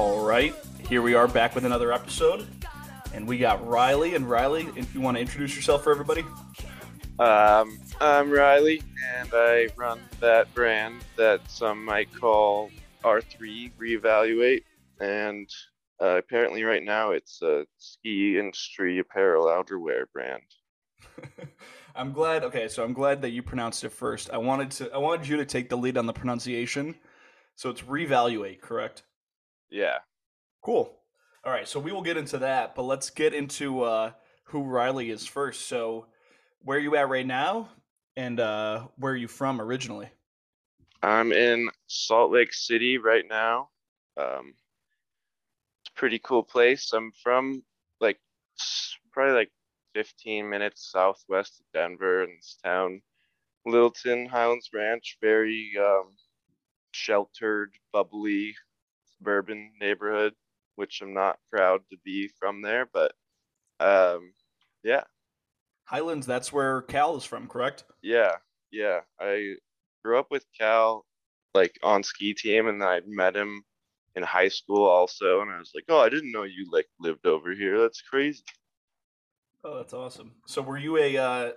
All right, here we are back with another episode, and we got Riley. And Riley, if you want to introduce yourself for everybody. Um, I'm Riley, and I run that brand that some might call R3 Reevaluate. And uh, apparently, right now, it's a ski industry apparel outerwear brand. I'm glad. Okay, so I'm glad that you pronounced it first. I wanted to. I wanted you to take the lead on the pronunciation. So it's reevaluate, correct? Yeah. Cool. All right, so we will get into that, but let's get into uh, who Riley is first. So, where are you at right now, and uh, where are you from originally? I'm in Salt Lake City right now. Um, it's a pretty cool place. I'm from like probably like 15 minutes southwest of Denver in this town, Littleton Highlands Ranch. Very um, sheltered, bubbly, suburban neighborhood, which I'm not proud to be from there, but um, yeah. Highlands, that's where Cal is from, correct? Yeah, yeah. I grew up with Cal like on ski team and I met him in high school also and I was like, "Oh, I didn't know you like lived over here. That's crazy." Oh, that's awesome. So were you a uh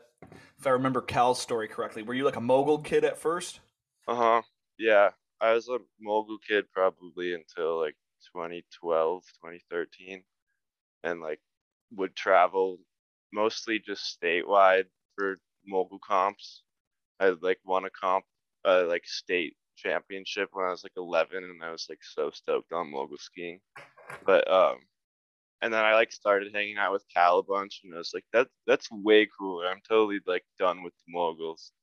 if I remember Cal's story correctly, were you like a mogul kid at first? Uh-huh. Yeah. I was a mogul kid probably until like 2012, 2013 and like would travel mostly just statewide for mogul comps. I like won a comp uh like state championship when I was like 11 and I was like so stoked on mogul skiing. But um and then I like started hanging out with Cal a bunch and I was like that that's way cooler. I'm totally like done with the moguls.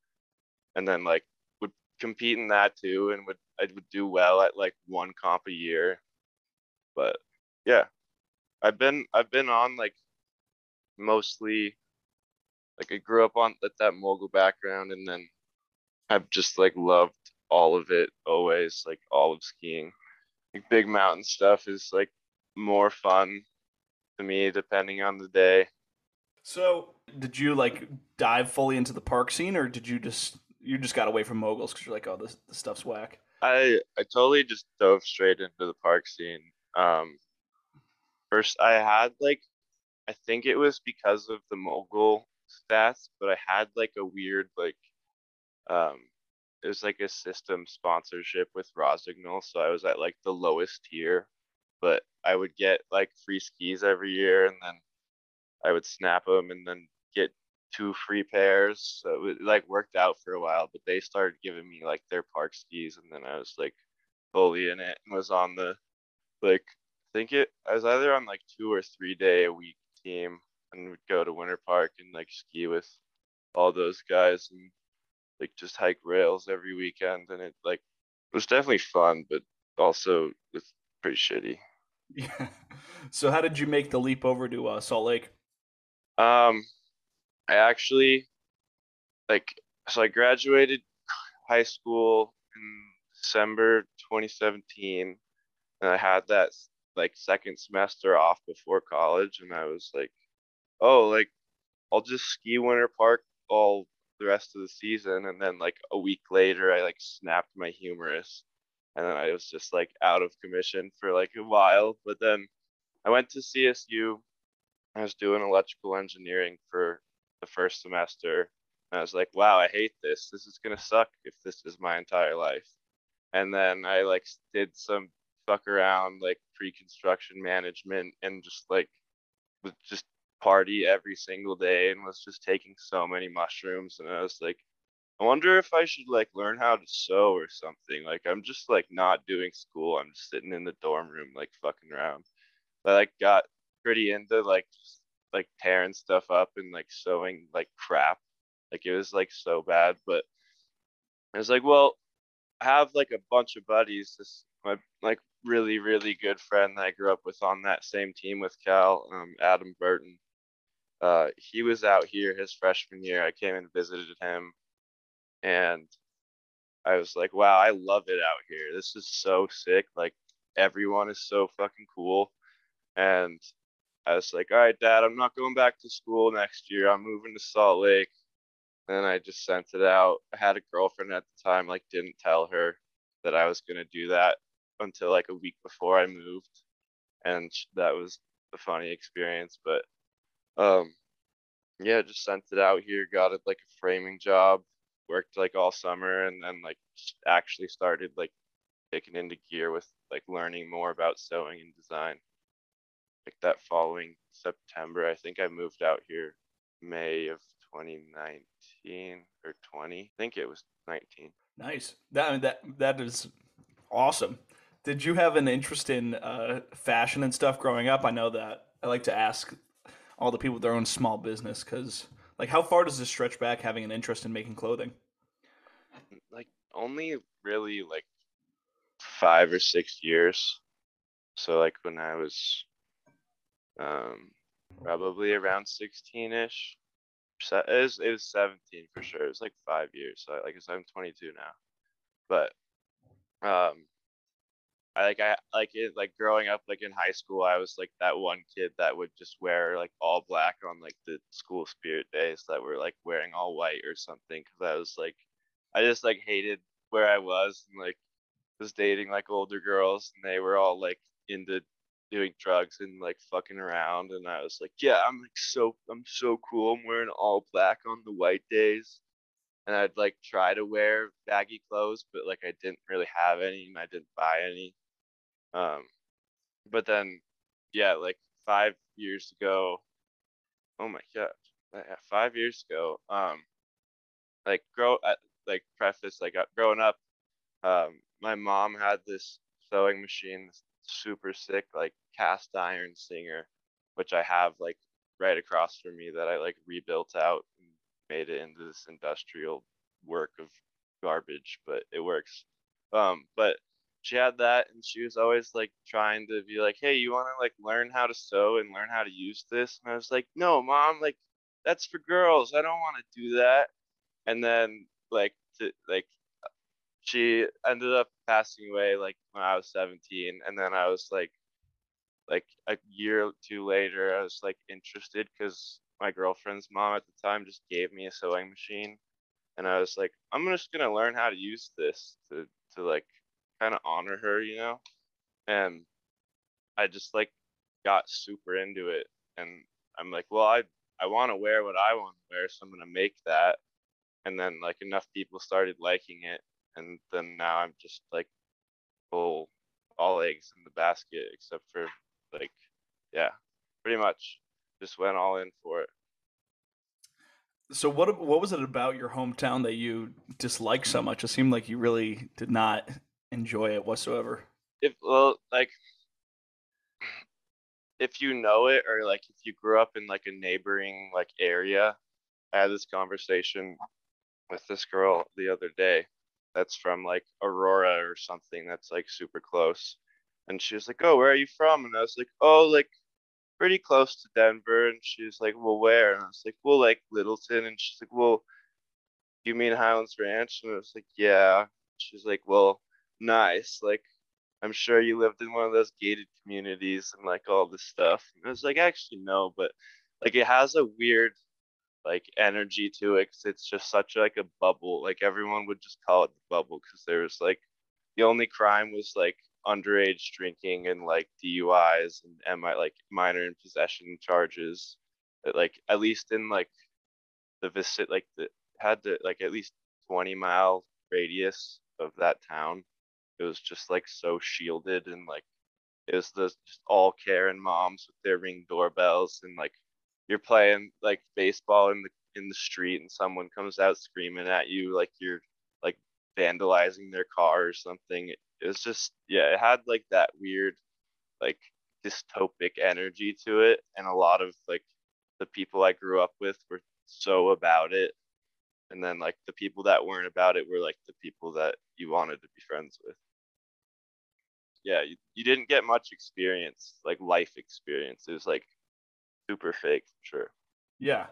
And then like would compete in that too and would I would do well at like one comp a year. But yeah. I've been I've been on like mostly like I grew up on with that mogul background and then I've just like loved all of it always, like all of skiing. Like big mountain stuff is like more fun to me depending on the day. So, did you like dive fully into the park scene, or did you just you just got away from moguls because you're like, oh, this, this stuff's whack? I I totally just dove straight into the park scene. Um, first I had like, I think it was because of the mogul stats, but I had like a weird like, um, it was like a system sponsorship with Rossignol, so I was at like the lowest tier, but I would get like free skis every year, and then I would snap them and then get two free pairs. So it like worked out for a while, but they started giving me like their park skis, and then I was like fully in it and was on the like I think it I was either on like two or three day a week team and would go to Winter Park and like ski with all those guys and like just hike rails every weekend and it like it was definitely fun but also was pretty shitty. Yeah. So how did you make the leap over to uh, Salt Lake? Um, I actually like so I graduated high school in December 2017, and I had that like second semester off before college, and I was like, oh, like I'll just ski Winter Park all the rest of the season, and then like a week later, I like snapped my humerus, and then I was just like out of commission for like a while, but then I went to CSU I was doing electrical engineering for the first semester. And I was like, wow, I hate this. This is going to suck if this is my entire life. And then I like did some fuck around like pre-construction management and just like was just party every single day and was just taking so many mushrooms and I was like I wonder if I should like learn how to sew or something. Like I'm just like not doing school. I'm just sitting in the dorm room like fucking around. But I like got pretty into like just like tearing stuff up and like sewing like crap. Like it was like so bad, but I was like, well, I have like a bunch of buddies. This my like really really good friend that I grew up with on that same team with Cal, um, Adam Burton. Uh, he was out here his freshman year. I came and visited him, and I was like, wow, I love it out here. This is so sick. Like everyone is so fucking cool, and I was like, all right, dad, I'm not going back to school next year. I'm moving to Salt Lake. And I just sent it out. I had a girlfriend at the time, like, didn't tell her that I was going to do that. until like a week before I moved, and that was a funny experience. But um, yeah, just sent it out here, got it like a framing job, worked like all summer, and then like actually started like kicking into gear with like learning more about sewing and design. Like that following September, I think I moved out here May of 2019 or 20. I think it was 19. Nice. That that that is awesome. Did you have an interest in uh, fashion and stuff growing up? I know that I like to ask all the people with their own small business because, like, how far does this stretch back having an interest in making clothing? Like only really like five or six years. So like when I was um probably around 16ish. It was, it was 17 for sure. It was like five years. So like I said, I'm 22 now. But um I like I like it like growing up like in high school I was like that one kid that would just wear like all black on like the school spirit days that were like wearing all white or something cuz I was like I just like hated where I was and like was dating like older girls and they were all like into doing drugs and like fucking around and I was like yeah I'm like so I'm so cool I'm wearing all black on the white days. And I'd like try to wear baggy clothes but like I didn't really have any and I didn't buy any. Um, but then, yeah, like five years ago, oh my god, yeah, five years ago, um, like grow, like preface, like uh, growing up, um, my mom had this sewing machine, super sick, like cast iron singer, which I have like right across from me that I like rebuilt out and made it into this industrial work of garbage, but it works. Um, but she had that and she was always like trying to be like hey you want to like learn how to sew and learn how to use this? And i was like no mom like that's for girls. I don't want to do that. And then like to, like she ended up passing away like when i was 17 and then i was like like a year or two later i was like interested because my girlfriend's mom at the time just gave me a sewing machine and i was like i'm just gonna learn how to use this to to like kind of honor her, you know? And I just like got super into it and I'm like, well, I I want to wear what I want to wear, so I'm to make that. And then like enough people started liking it and then now I'm just like full all eggs in the basket except for like yeah, pretty much just went all in for it. So what what was it about your hometown that you disliked so much? It seemed like you really did not enjoy it whatsoever. If well, like if you know it or like if you grew up in like a neighboring like area, I had this conversation with this girl the other day that's from like Aurora or something that's like super close. And she was like, Oh, where are you from? And I was like, Oh, like pretty close to Denver. And she was like, Well, where? And I was like, Well, like Littleton. And she's like, Well, you mean Highlands Ranch? And I was like, Yeah. She's like, Well, nice. Like, I'm sure you lived in one of those gated communities and like all this stuff. And I was like, actually, no, but like it has a weird like energy to it it's just such like a bubble. Like everyone would just call it the bubble because there was like the only crime was like underage drinking and like DUIs and and my like minor in possession charges. But, like at least in like the visit like the had to like at least 20 mile radius of that town it was just like so shielded and like it was the just all Karen moms with their ring doorbells and like you're playing like baseball in the in the street and someone comes out screaming at you like you're like vandalizing their car or something. It, was just yeah, it had like that weird like dystopic energy to it and a lot of like the people I grew up with were so about it and then like the people that weren't about it were like the people that you wanted to be friends with yeah, you, you didn't get much experience, like life experience. It was like super fake for sure. Yeah.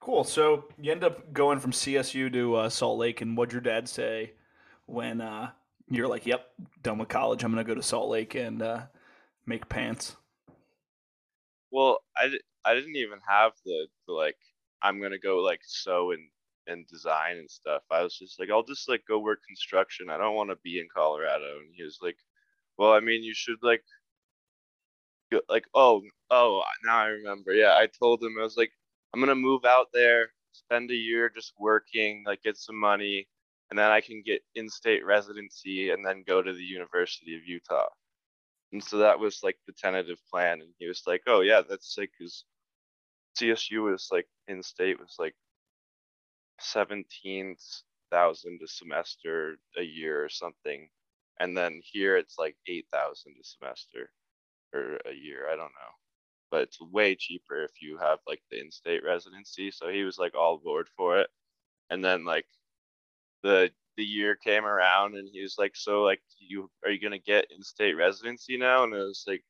Cool. So you end up going from CSU to uh, Salt Lake, and what'd your dad say when uh, you're like, "Yep, done with college. I'm gonna go to Salt Lake and uh, make pants." Well, I, I didn't even have the, the like I'm gonna go like sew and and design and stuff. I was just like, I'll just like go work construction. I don't want to be in Colorado. And he was like, well, I mean, you should like, like, oh, oh, now I remember. Yeah, I told him I was like, I'm gonna move out there, spend a year just working, like get some money, and then I can get in-state residency and then go to the University of Utah. And so that was like the tentative plan. And he was like, oh yeah, that's sick because CSU was like in-state was like 17,000 a semester a year or something. And then here it's like 8,000 a semester or a year. I don't know. But it's way cheaper if you have like the in-state residency. So he was like all aboard for it. And then like the the year came around and he was like, So like you are you gonna get in-state residency now? And I was like,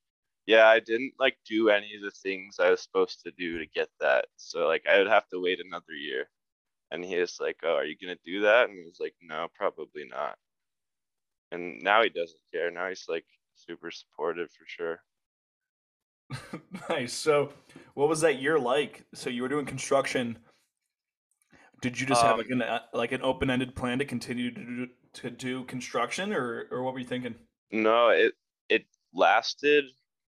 Yeah, I didn't like do any of the things I was supposed to do to get that. So like I would have to wait another year. And he was like, Oh, are you gonna do that? And he was like, No, probably not. And now he doesn't care. Now he's like super supportive for sure. nice. So, what was that year like? So you were doing construction. Did you just have like Um, an uh, like an open ended plan to continue to do, to do construction, or or what were you thinking? no, it it lasted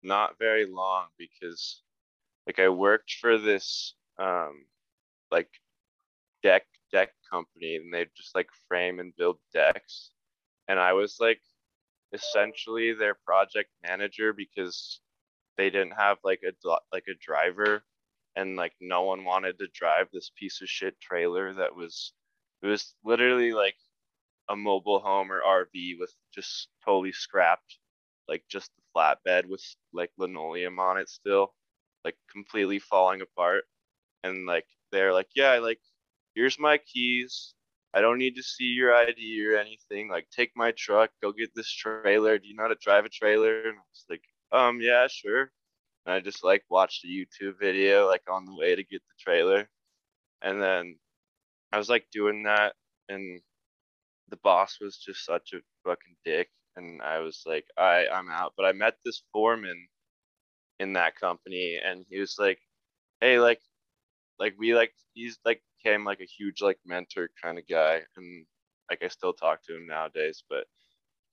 not very long because like I worked for this um like deck deck company and they just like frame and build decks and I was like essentially their project manager because they didn't have like a like a driver and like no one wanted to drive this piece of shit trailer that was it was literally like a mobile home or RV with just totally scrapped like just the flatbed with like linoleum on it still like completely falling apart. And like they're like yeah like here's my keys. I don't need to see your ID or anything. Like take my truck. Go get this trailer. Do you know how to drive a trailer? And I was like um yeah sure. And I just like watched a YouTube video like on the way to get the trailer. And then I was like doing that and the boss was just such a fucking dick. And I was like I I'm out. But I met this foreman in that company and he was like hey like like we like he's like came like a huge like mentor kind of guy. And like I still talk to him nowadays but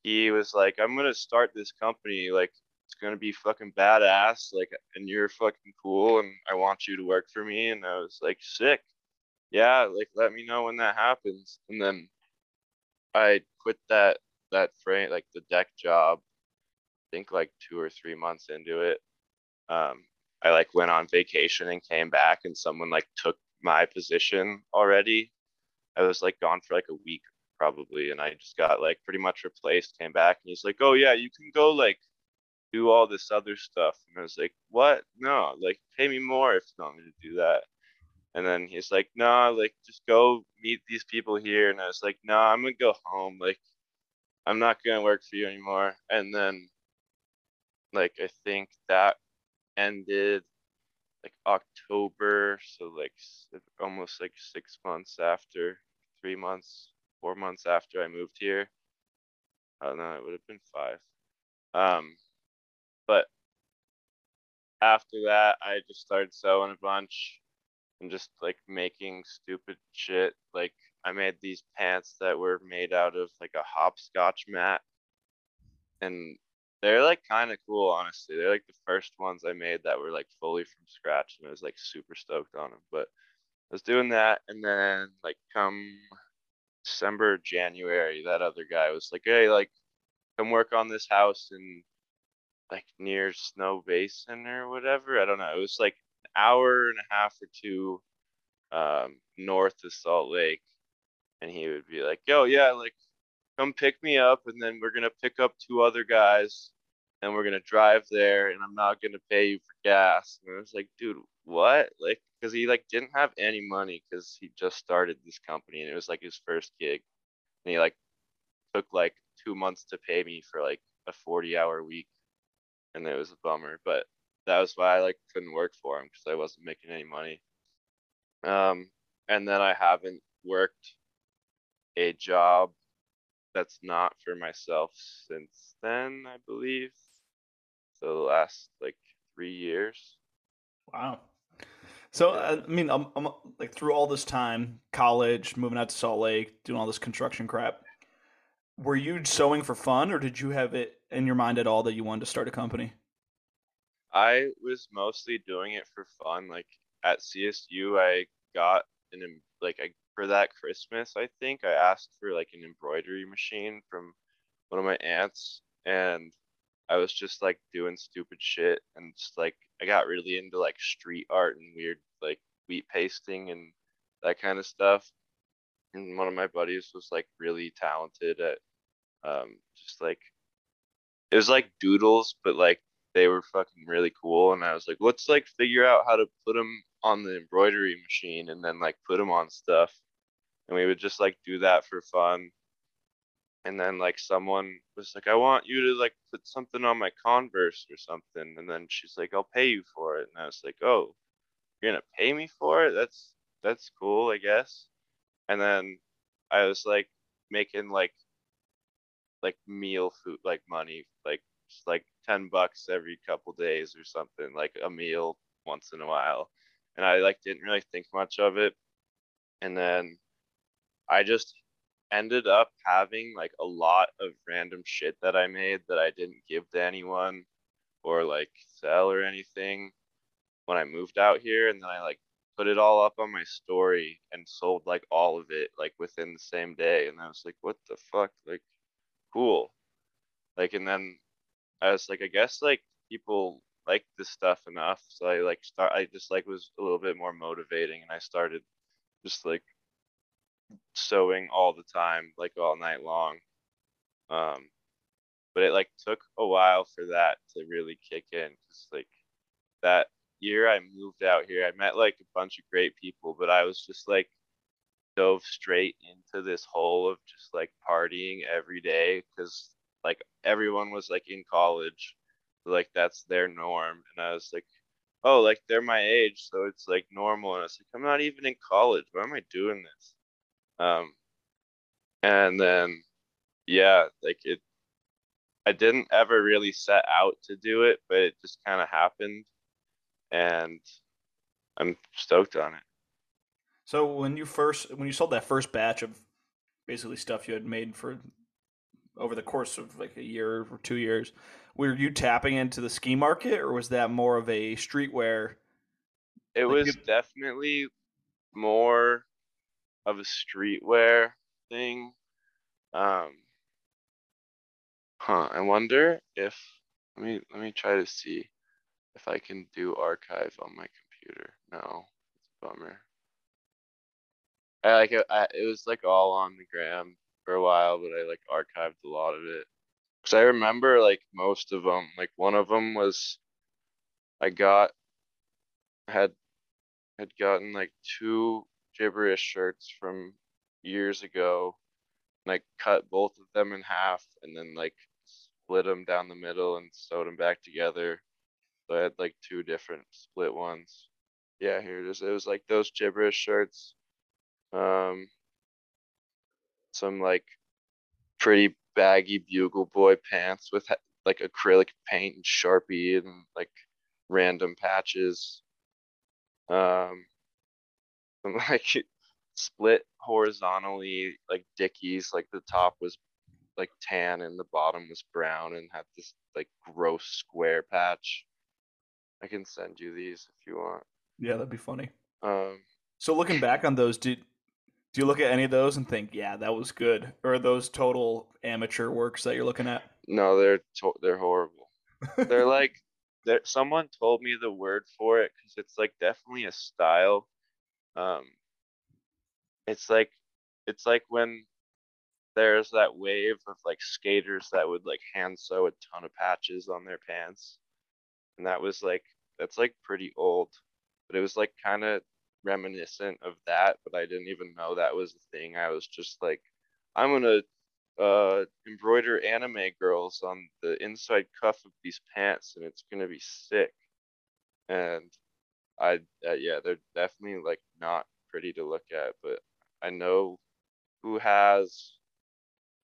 he was like I'm gonna start this company like it's gonna be fucking badass like and you're fucking cool and I want you to work for me and I was like sick. Yeah like let me know when that happens. And then I quit that that frame like the deck job I think like two or three months into it. Um I like went on vacation and came back and someone like took my position already. I was like gone for like a week probably and I just got like pretty much replaced, came back and he's like, "Oh yeah, you can go like do all this other stuff." And I was like, "What? No, like pay me more if you want me to do that." And then he's like, "No, nah, like just go meet these people here." And I was like, "No, nah, I'm gonna go home. Like I'm not gonna work for you anymore." And then like I think that ended like October, so like almost like six months after, three months, four months after I moved here. I don't know, it would have been five. Um, but after that, I just started sewing a bunch and just like making stupid shit. Like I made these pants that were made out of like a hopscotch mat, and they're like kind of cool, honestly. They're like the first ones I made that were like fully from scratch, and I was like super stoked on them. But I was doing that, and then like come December, January, that other guy was like, "Hey, like, come work on this house in like near Snowbasin or whatever." I don't know. It was like an hour and a half or two um, north of Salt Lake, and he would be like, "Yo, yeah, like." Come pick me up, and then we're gonna pick up two other guys, and we're gonna drive there and I'm not gonna pay you for gas. And I was like, dude, what? Like, cause he like didn't have any money because he just started this company and it was like his first gig. And he like took like two months to pay me for like a 40 hour week. And it was a bummer, but that was why I like couldn't work for him because I wasn't making any money. Um, and then I haven't worked a job that's not for myself since then, I believe. So the last like three years. Wow. So I mean, I'm, I'm like through all this time, college, moving out to Salt Lake, doing all this construction crap. Were you sewing for fun, or did you have it in your mind at all that you wanted to start a company? I was mostly doing it for fun. Like at CSU, I got an like I for that Christmas, I think I asked for like an embroidery machine from one of my aunts, and I was just like doing stupid shit, and just like I got really into like street art and weird like wheat pasting and that kind of stuff. And one of my buddies was like really talented at um just like it was like doodles, but like they were fucking really cool. And I was like, let's like figure out how to put them on the embroidery machine and then like put them on stuff. And we would just like do that for fun. And then like someone was like, I want you to like put something on my Converse or something. And then she's like, I'll pay you for it. And I was like, oh, you're gonna pay me for it? That's that's cool, I guess. And then I was like making like like meal food like money like like 10 bucks every couple days or something like a meal once in a while. And i like didn't really think much of it. And then i just ended up having like a lot of random shit that i made that i didn't give to anyone or like sell or anything when i moved out here. And then i like put it all up on my story and sold like all of it like within the same day. And i was like what the fuck? Like cool. Like, and then I was like, I guess like people like this stuff enough. So I like start, I just like was a little bit more motivating and I started just like sewing all the time, like all night long. Um, but it like took a while for that to really kick in. Cause like that year I moved out here, I met like a bunch of great people, but I was just like dove straight into this hole of just like partying every day because like everyone was like in college like that's their norm and i was like oh like they're my age so it's like normal and i was like i'm not even in college why am i doing this? Um and then yeah like it i didn't ever really set out to do it but it just kind of happened and i'm stoked on it So when you first when you sold that first batch of basically stuff you had made for over the course of like a year or two years, were you tapping into the ski market or was that more of a streetwear? It Like was you- definitely more of a streetwear thing. Um, huh, I wonder if let me let me try to see if I can do archive on my computer. No, it's a bummer. I like it, I, it was like all on the gram for a while, but I like archived a lot of it. Cause I remember like most of them. Like one of them was I got had had gotten like two gibberish shirts from years ago and I cut both of them in half and then like split them down the middle and sewed them back together. So I had like two different split ones. Yeah, here it is. It was like those gibberish shirts. Um, some like pretty baggy bugle boy pants with like acrylic paint and sharpie and like random patches. Um, some like split horizontally like Dickies, like the top was like tan and the bottom was brown and had this like gross square patch. I can send you these if you want. Yeah, that'd be funny. Um, So looking back on those, did do you look at any of those and think, yeah, that was good, or are those total amateur works that you're looking at? no, they're to- they're horrible. They're like there. Someone told me the word for it because it's like definitely a style. Um, it's like it's like when there's that wave of like skaters that would like hand sew a ton of patches on their pants, and that was like that's like pretty old, but it was like kind of reminiscent of that. But I didn't even know that was a thing. I was just like, I'm gonna uh embroider anime girls on the inside cuff of these pants, and it's gonna be sick. And I uh, yeah, they're definitely like not pretty to look at, but I know who has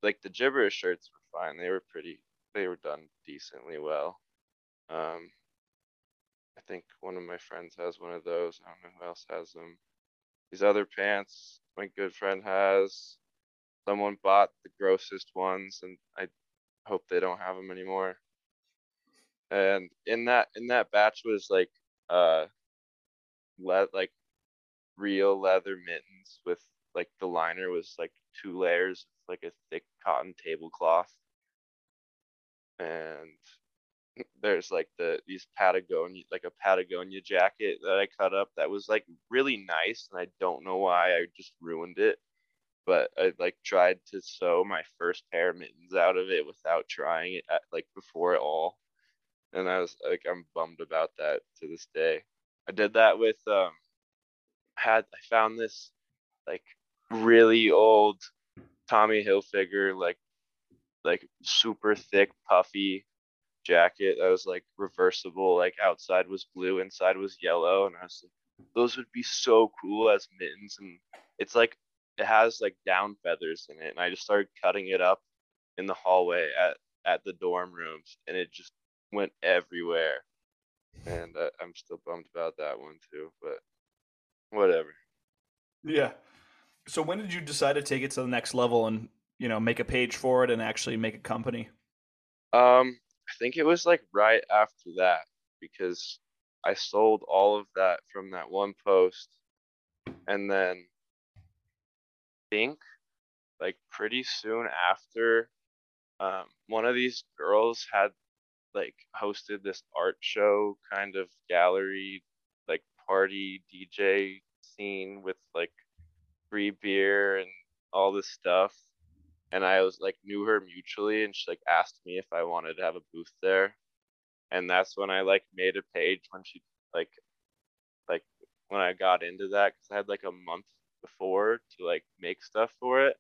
like the gibberish shirts were fine. They were pretty they were done decently well. Um think one of my friends has one of those. I don't know who else has them. These other pants my good friend has. Someone bought the grossest ones and I hope they don't have them anymore. And in that in that batch was like uh le- like real leather mittens with like the liner was like two layers like a thick cotton tablecloth. And there's like the these Patagonia like a Patagonia jacket that I cut up that was like really nice and I don't know why I just ruined it. But I like tried to sew my first pair of mittens out of it without trying it at, like before at all. And I was like I'm bummed about that to this day. I did that with um had I found this like really old Tommy Hilfiger like like super thick puffy jacket that was like reversible like outside was blue inside was yellow and I was like those would be so cool as mittens and it's like it has like down feathers in it and I just started cutting it up in the hallway at at the dorm rooms and it just went everywhere and uh, I'm still bummed about that one too but whatever Yeah. So when did you decide to take it to the next level and you know make a page for it and actually make a company? Um, I think it was like right after that because I sold all of that from that one post and then think like pretty soon after um one of these girls had like hosted this art show kind of gallery like party DJ scene with like free beer and all this stuff and I was like knew her mutually and she like asked me if I wanted to have a booth there. And that's when I like made a page when she like like when I got into that cuz I had like a month before to like make stuff for it.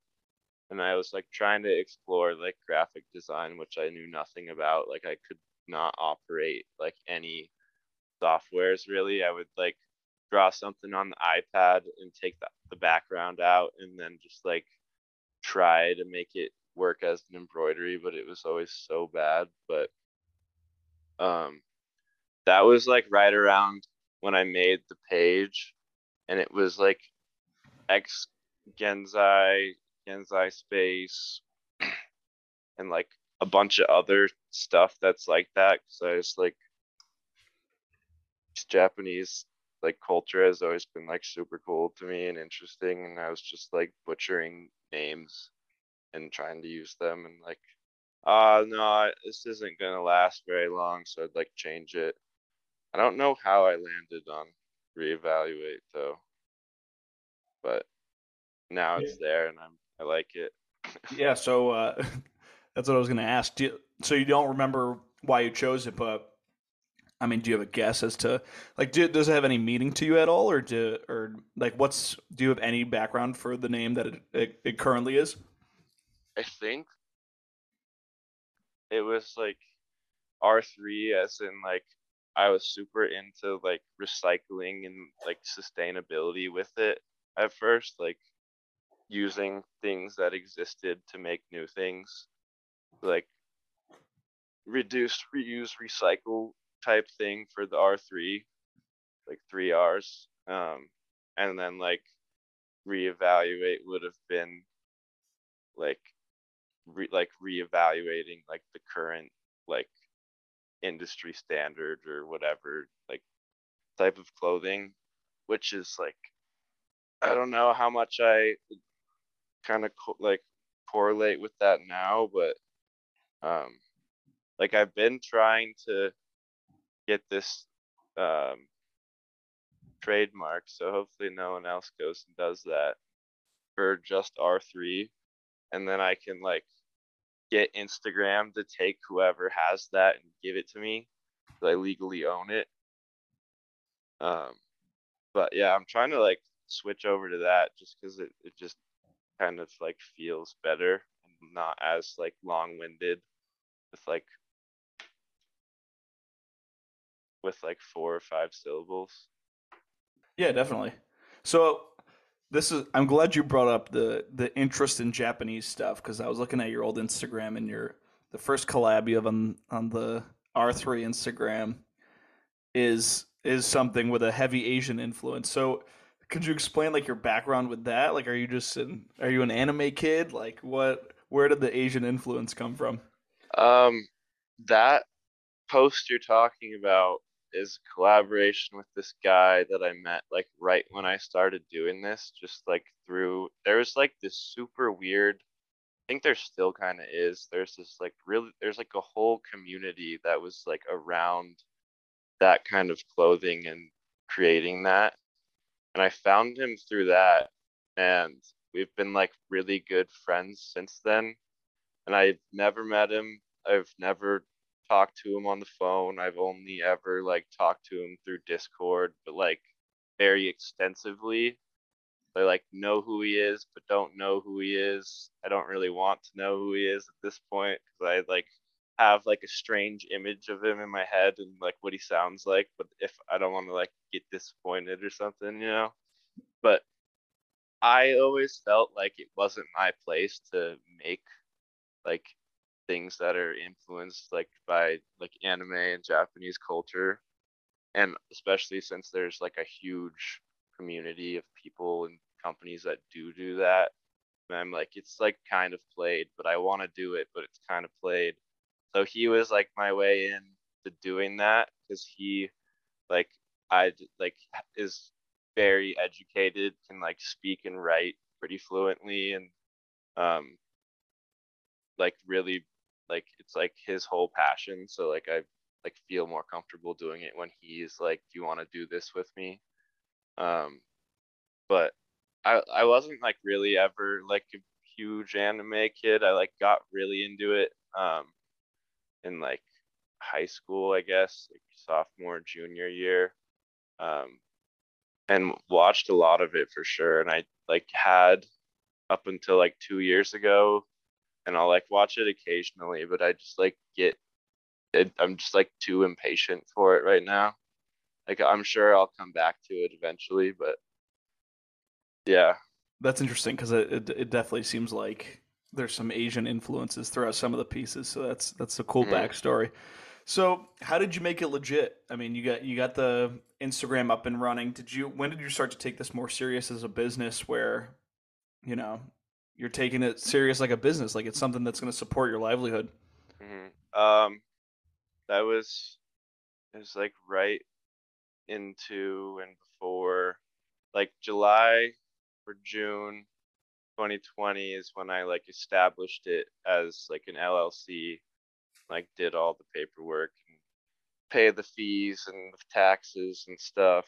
And I was like trying to explore like graphic design which I knew nothing about. Like I could not operate like any softwares really. I would like draw something on the iPad and take the, the background out and then just like try to make it work as an embroidery, but it was always so bad. But um, that was like right around when I made the page, and it was like X Genzai, Genzai Space, and like a bunch of other stuff that's like that. So I just like Japanese like culture has always been like super cool to me and interesting and I was just like butchering names and trying to use them and like uh no this isn't gonna last very long so I'd like change it. I don't know how I landed on reevaluate though. But now it's there and I'm I like it. Yeah. So uh, that's what I was going to ask. Do you, so you don't remember why you chose it, but I mean, do you have a guess as to like, do, does it have any meaning to you at all, or do or like, what's do you have any background for the name that it, it, it currently is? I think it was like R3 as in like I was super into like recycling and like sustainability with it at first, like using things that existed to make new things, like reduce, reuse, recycle type thing for the R3, like three R's. Um, and then like reevaluate would have been like re- like reevaluating like the current like industry standard or whatever like type of clothing which is like i don't know how much i kind of co- like correlate with that now but um like i've been trying to get this um trademark so hopefully no one else goes and does that for just r3 and then i can like get Instagram to take whoever has that and give it to me. So I legally own it. Um, but yeah, I'm trying to like switch over to that just because it, it just kind of like feels better and not as like long winded with like with like four or five syllables. Yeah, definitely. So this is I'm glad you brought up the the interest in Japanese stuff because I was looking at your old Instagram and your the first collab you have on on the R3 Instagram is is something with a heavy Asian influence. So could you explain like your background with that? Like are you just an are you an anime kid? Like what where did the Asian influence come from? Um, that post you're talking about is collaboration with this guy that I met like right when I started doing this, just like through there was like this super weird I think there still kind of is. There's this like really there's like a whole community that was like around that kind of clothing and creating that. And I found him through that and we've been like really good friends since then. And I've never met him. I've never talked to him on the phone. I've only ever like talked to him through Discord, but like very extensively. I like know who he is, but don't know who he is. I don't really want to know who he is at this point because I like have like a strange image of him in my head and like what he sounds like. But if I don't want to like get disappointed or something, you know. But I always felt like it wasn't my place to make like things that are influenced like by like anime and Japanese culture. And especially since there's like a huge community of people and companies that do do that. And I'm like, it's like kind of played, but I want to do it, but it's kind of played. So he was like my way in to doing that because he like I like is very educated, can like speak and write pretty fluently and um like really like it's like his whole passion. So like I like feel more comfortable doing it when he's like, Do you want to do this with me? Um but I I wasn't like really ever like a huge anime kid. I like got really into it um in like high school, I guess, like sophomore, junior year. Um and watched a lot of it for sure. And I like had up until like two years ago, and I'll like watch it occasionally, but I just like get it, I'm just like too impatient for it right now. Like I'm sure I'll come back to it eventually, but yeah. That's interesting because it, it, it definitely seems like there's some Asian influences throughout some of the pieces. So that's that's a cool mm-hmm. backstory. So, how did you make it legit? I mean, you got you got the Instagram up and running. Did you when did you start to take this more serious as a business where you know, you're taking it serious like a business, like it's something that's going to support your livelihood? Mm-hmm. Um that was it was like right into and before like July or June 2020 is when I like established it as like an LLC like did all the paperwork and pay the fees and the taxes and stuff.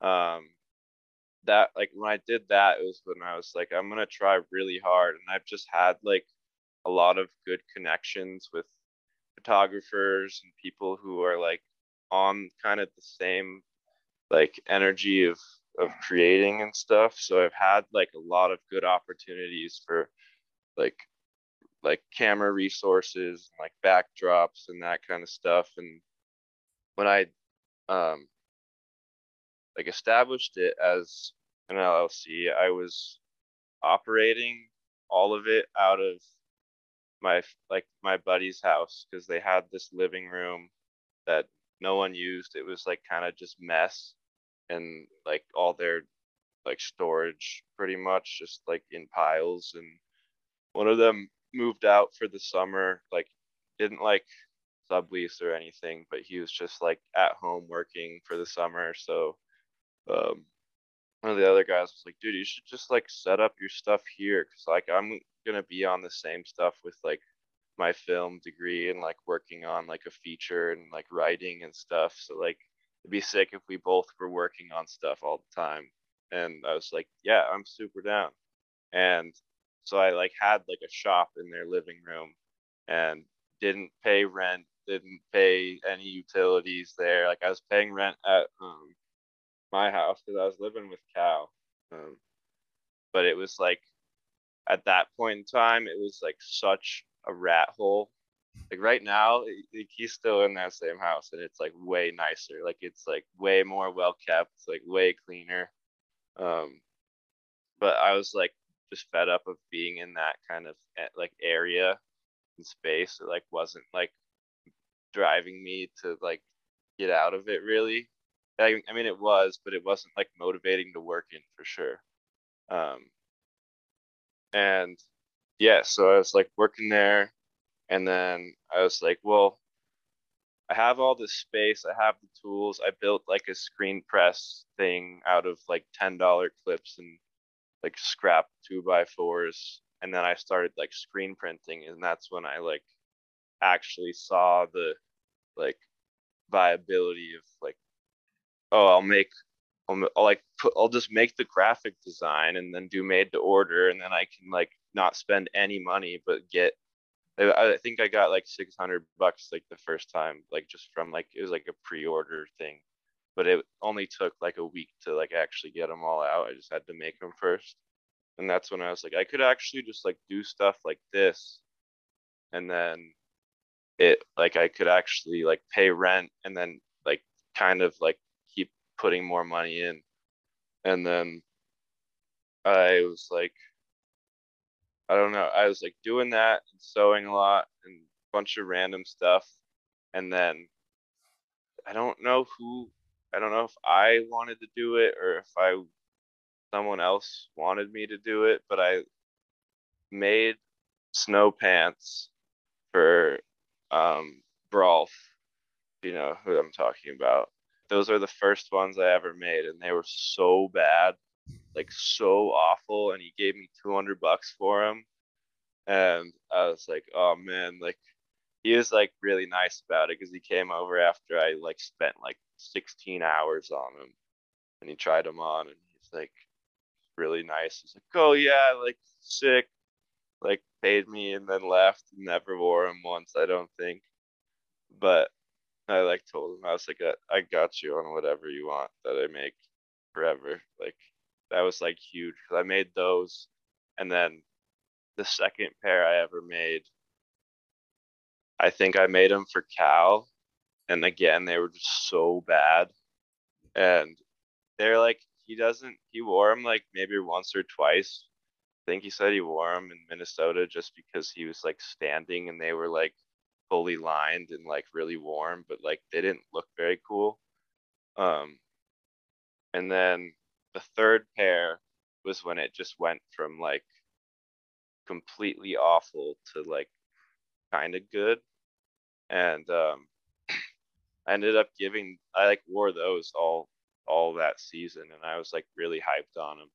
Um, that like when I did that, it was when I was like, I'm gonna try really hard, and I've just had like a lot of good connections with photographers and people who are like on kind of the same like energy of of creating and stuff so i've had like a lot of good opportunities for like like camera resources, like backdrops and that kind of stuff. And when I um like established it as an LLC, I was operating all of it out of my like my buddy's house because they had this living room that no one used. It was like kind of just mess and like all their like storage pretty much just like in piles and one of them moved out for the summer, like didn't like sublease or anything, but he was just like at home working for the summer. So um, one of the other guys was like, dude, you should just like set up your stuff here. Cause like I'm gonna be on the same stuff with like my film degree and like working on like a feature and like writing and stuff. So like it'd be sick if we both were working on stuff all the time. And I was like, yeah, I'm super down. And so I like had like a shop in their living room and didn't pay rent, didn't pay any utilities there. Like I was paying rent at um, my house because I was living with Cal. Um, but it was like at that point in time, it was like such a rat hole. Like right now, he's still in that same house, and it's like way nicer. Like it's like way more well kept, like way cleaner. Um, but I was like just fed up of being in that kind of eh, like area and space. It like wasn't like driving me to like get out of it really. I, I mean it was, but it wasn't like motivating to work in for sure. Um, and yeah, so I was like working there, And then I was like, well, I have all this space. I have the tools. I built like a screen press thing out of like $10 clips and like scrap two by fours. And then I started like screen printing. And that's when I like actually saw the like viability of like, oh, I'll make, I'll, like put, I'll just make the graphic design and then do made to order. And then I can like not spend any money, but get I think I got like 600 bucks like the first time, like just from like it was like a pre-order thing, but it only took like a week to like actually get them all out. I just had to make them first, and that's when I was like, I could actually just like do stuff like this, and then it like I could actually like pay rent and then like kind of like putting more money in, and then I was like I don't know. I was like doing that and sewing a lot and a bunch of random stuff. And then I don't know who, I don't know if I wanted to do it or if I, someone else wanted me to do it, but I made snow pants for um, Brolf, you know who I'm talking about. Those are the first ones I ever made, and they were so bad like so awful and he gave me 200 bucks for them, and i was like oh man like he was like really nice about it because he came over after i like spent like 16 hours on him and he tried them on and he's like really nice. He's like oh yeah like sick like paid me and then left and never wore him once i don't think. But i like told him i was like i got you on whatever you want that i make forever like that was like huge because I made those, and then the second pair I ever made, I think I made them for Cal, and again they were just so bad, and they're like he doesn't he wore them like maybe once or twice. I think he said he wore them in Minnesota just because he was like standing and they were like fully lined and like really warm, but like they didn't look very cool. Um, and then the third pair was when it just went from like completely awful to like kind of good and um i ended up giving i like wore those all all that season and i was like really hyped on them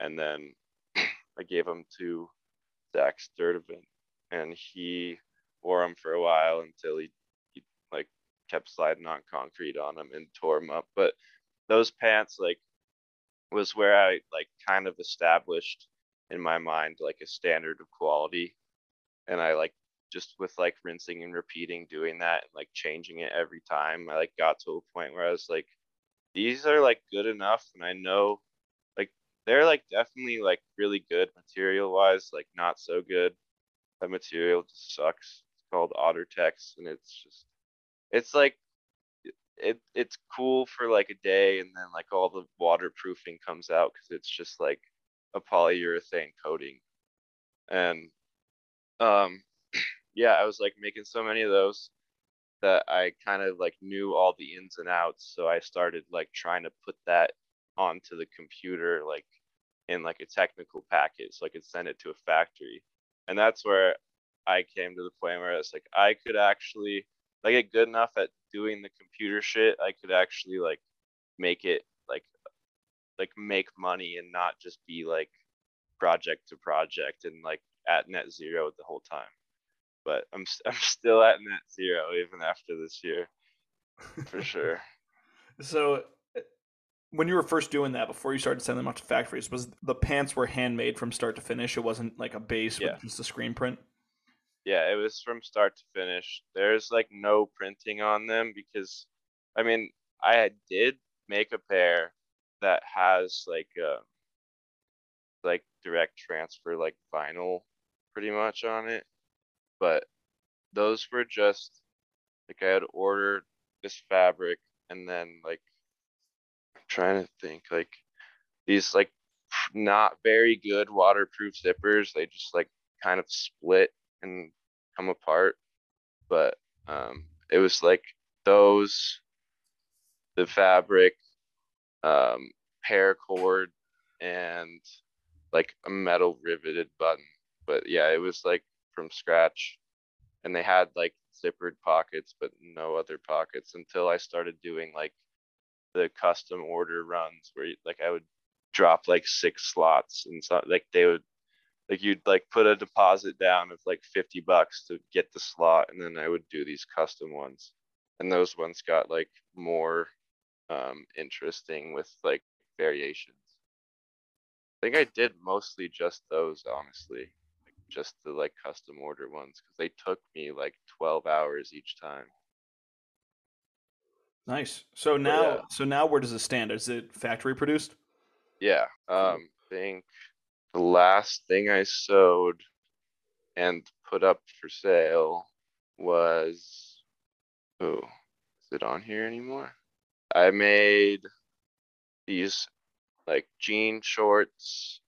and then i gave them to zach sturdivant and he wore them for a while until he, he like kept sliding on concrete on them and tore them up but those pants like was where I like kind of established in my mind like a standard of quality. And I like just with like rinsing and repeating doing that and like changing it every time, I like got to a point where I was like, these are like good enough and I know like they're like definitely like really good material wise, like not so good. That material just sucks. Called Ottertex and it's just it's like it it's cool for like a day and then like all the waterproofing comes out because it's just like a polyurethane coating. And um yeah i was like making so many of those that i kind of like knew all the ins and outs so i started like trying to put that onto the computer like in like a technical package so i could send it to a factory. And that's where i came to the point where it's like i could actually like get good enough at doing the computer shit, I could actually like make it like like make money and not just be like project to project and like at net zero the whole time. But I'm I'm still at net zero even after this year, for sure. so, eh, when you were first doing that, before you started sending them out to factories, was the pants were handmade from start to finish? It wasn't like a base yeah. with just a screen print yeah, it was from start to finish. There's like no printing on them because, I mean, I did make a pair that has like uh, like direct transfer like vinyl pretty much on it, but those were just like I had ordered this fabric and then like I'm trying to think like these like not very good waterproof zippers. They just like kind of split and come apart. But um, it was like those, the fabric, um, paracord, and like a metal riveted button. But yeah, it was like from scratch. and they had like zippered pockets, but no other pockets until I started doing like the custom order runs where like I would drop like six slots and so like they would like you'd like put a deposit down of like 50 bucks to get the slot and then I would do these custom ones and those ones got like more um interesting with like variations. I think I did mostly just those honestly just the like custom order ones because they took me like 12 hours each time. Nice. So now, yeah. so now, where does it stand? Is it factory produced? Yeah. Um, I think the last thing I sewed and put up for sale was, oh, is it on here anymore? I made these like jean shorts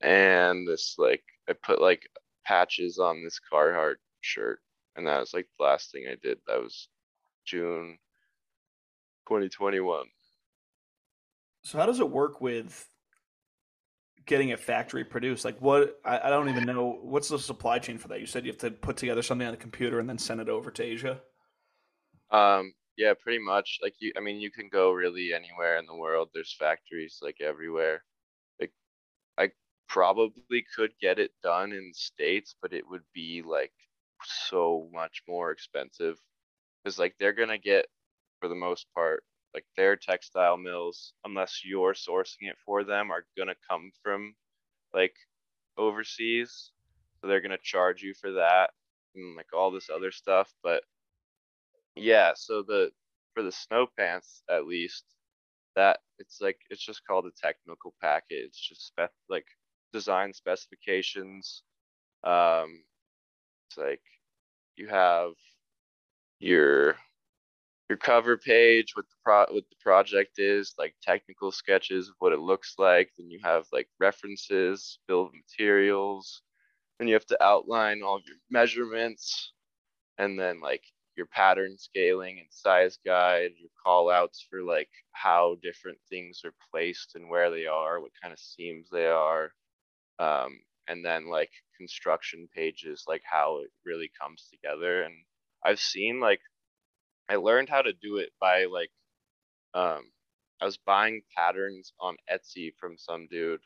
and this like I put like patches on this Carhartt shirt, and that was like the last thing I did. That was June 2021. So how does it work with getting a factory produced? Like what? I, I don't even know. What's the supply chain for that? You said you have to put together something on the computer and then send it over to Asia. Um, yeah, pretty much. Like you, I mean, you can go really anywhere in the world. There's factories like everywhere. Like I probably could get it done in states, but it would be like so much more expensive. Cause like they're gonna get, for the most part, like their textile mills, unless you're sourcing it for them, are gonna come from like overseas. So they're gonna charge you for that and like all this other stuff. But yeah, so the for the snow pants at least, that it's like it's just called a technical package, It's just spec like design specifications. Um, it's like you have your your cover page with the pro what the project is, like technical sketches of what it looks like. Then you have like references, of materials, and you have to outline all your measurements, and then like your pattern scaling and size guide, your call outs for like how different things are placed and where they are, what kind of seams they are. Um, and then like construction pages, like how it really comes together. And I've seen like I learned how to do it by like um I was buying patterns on Etsy from some dude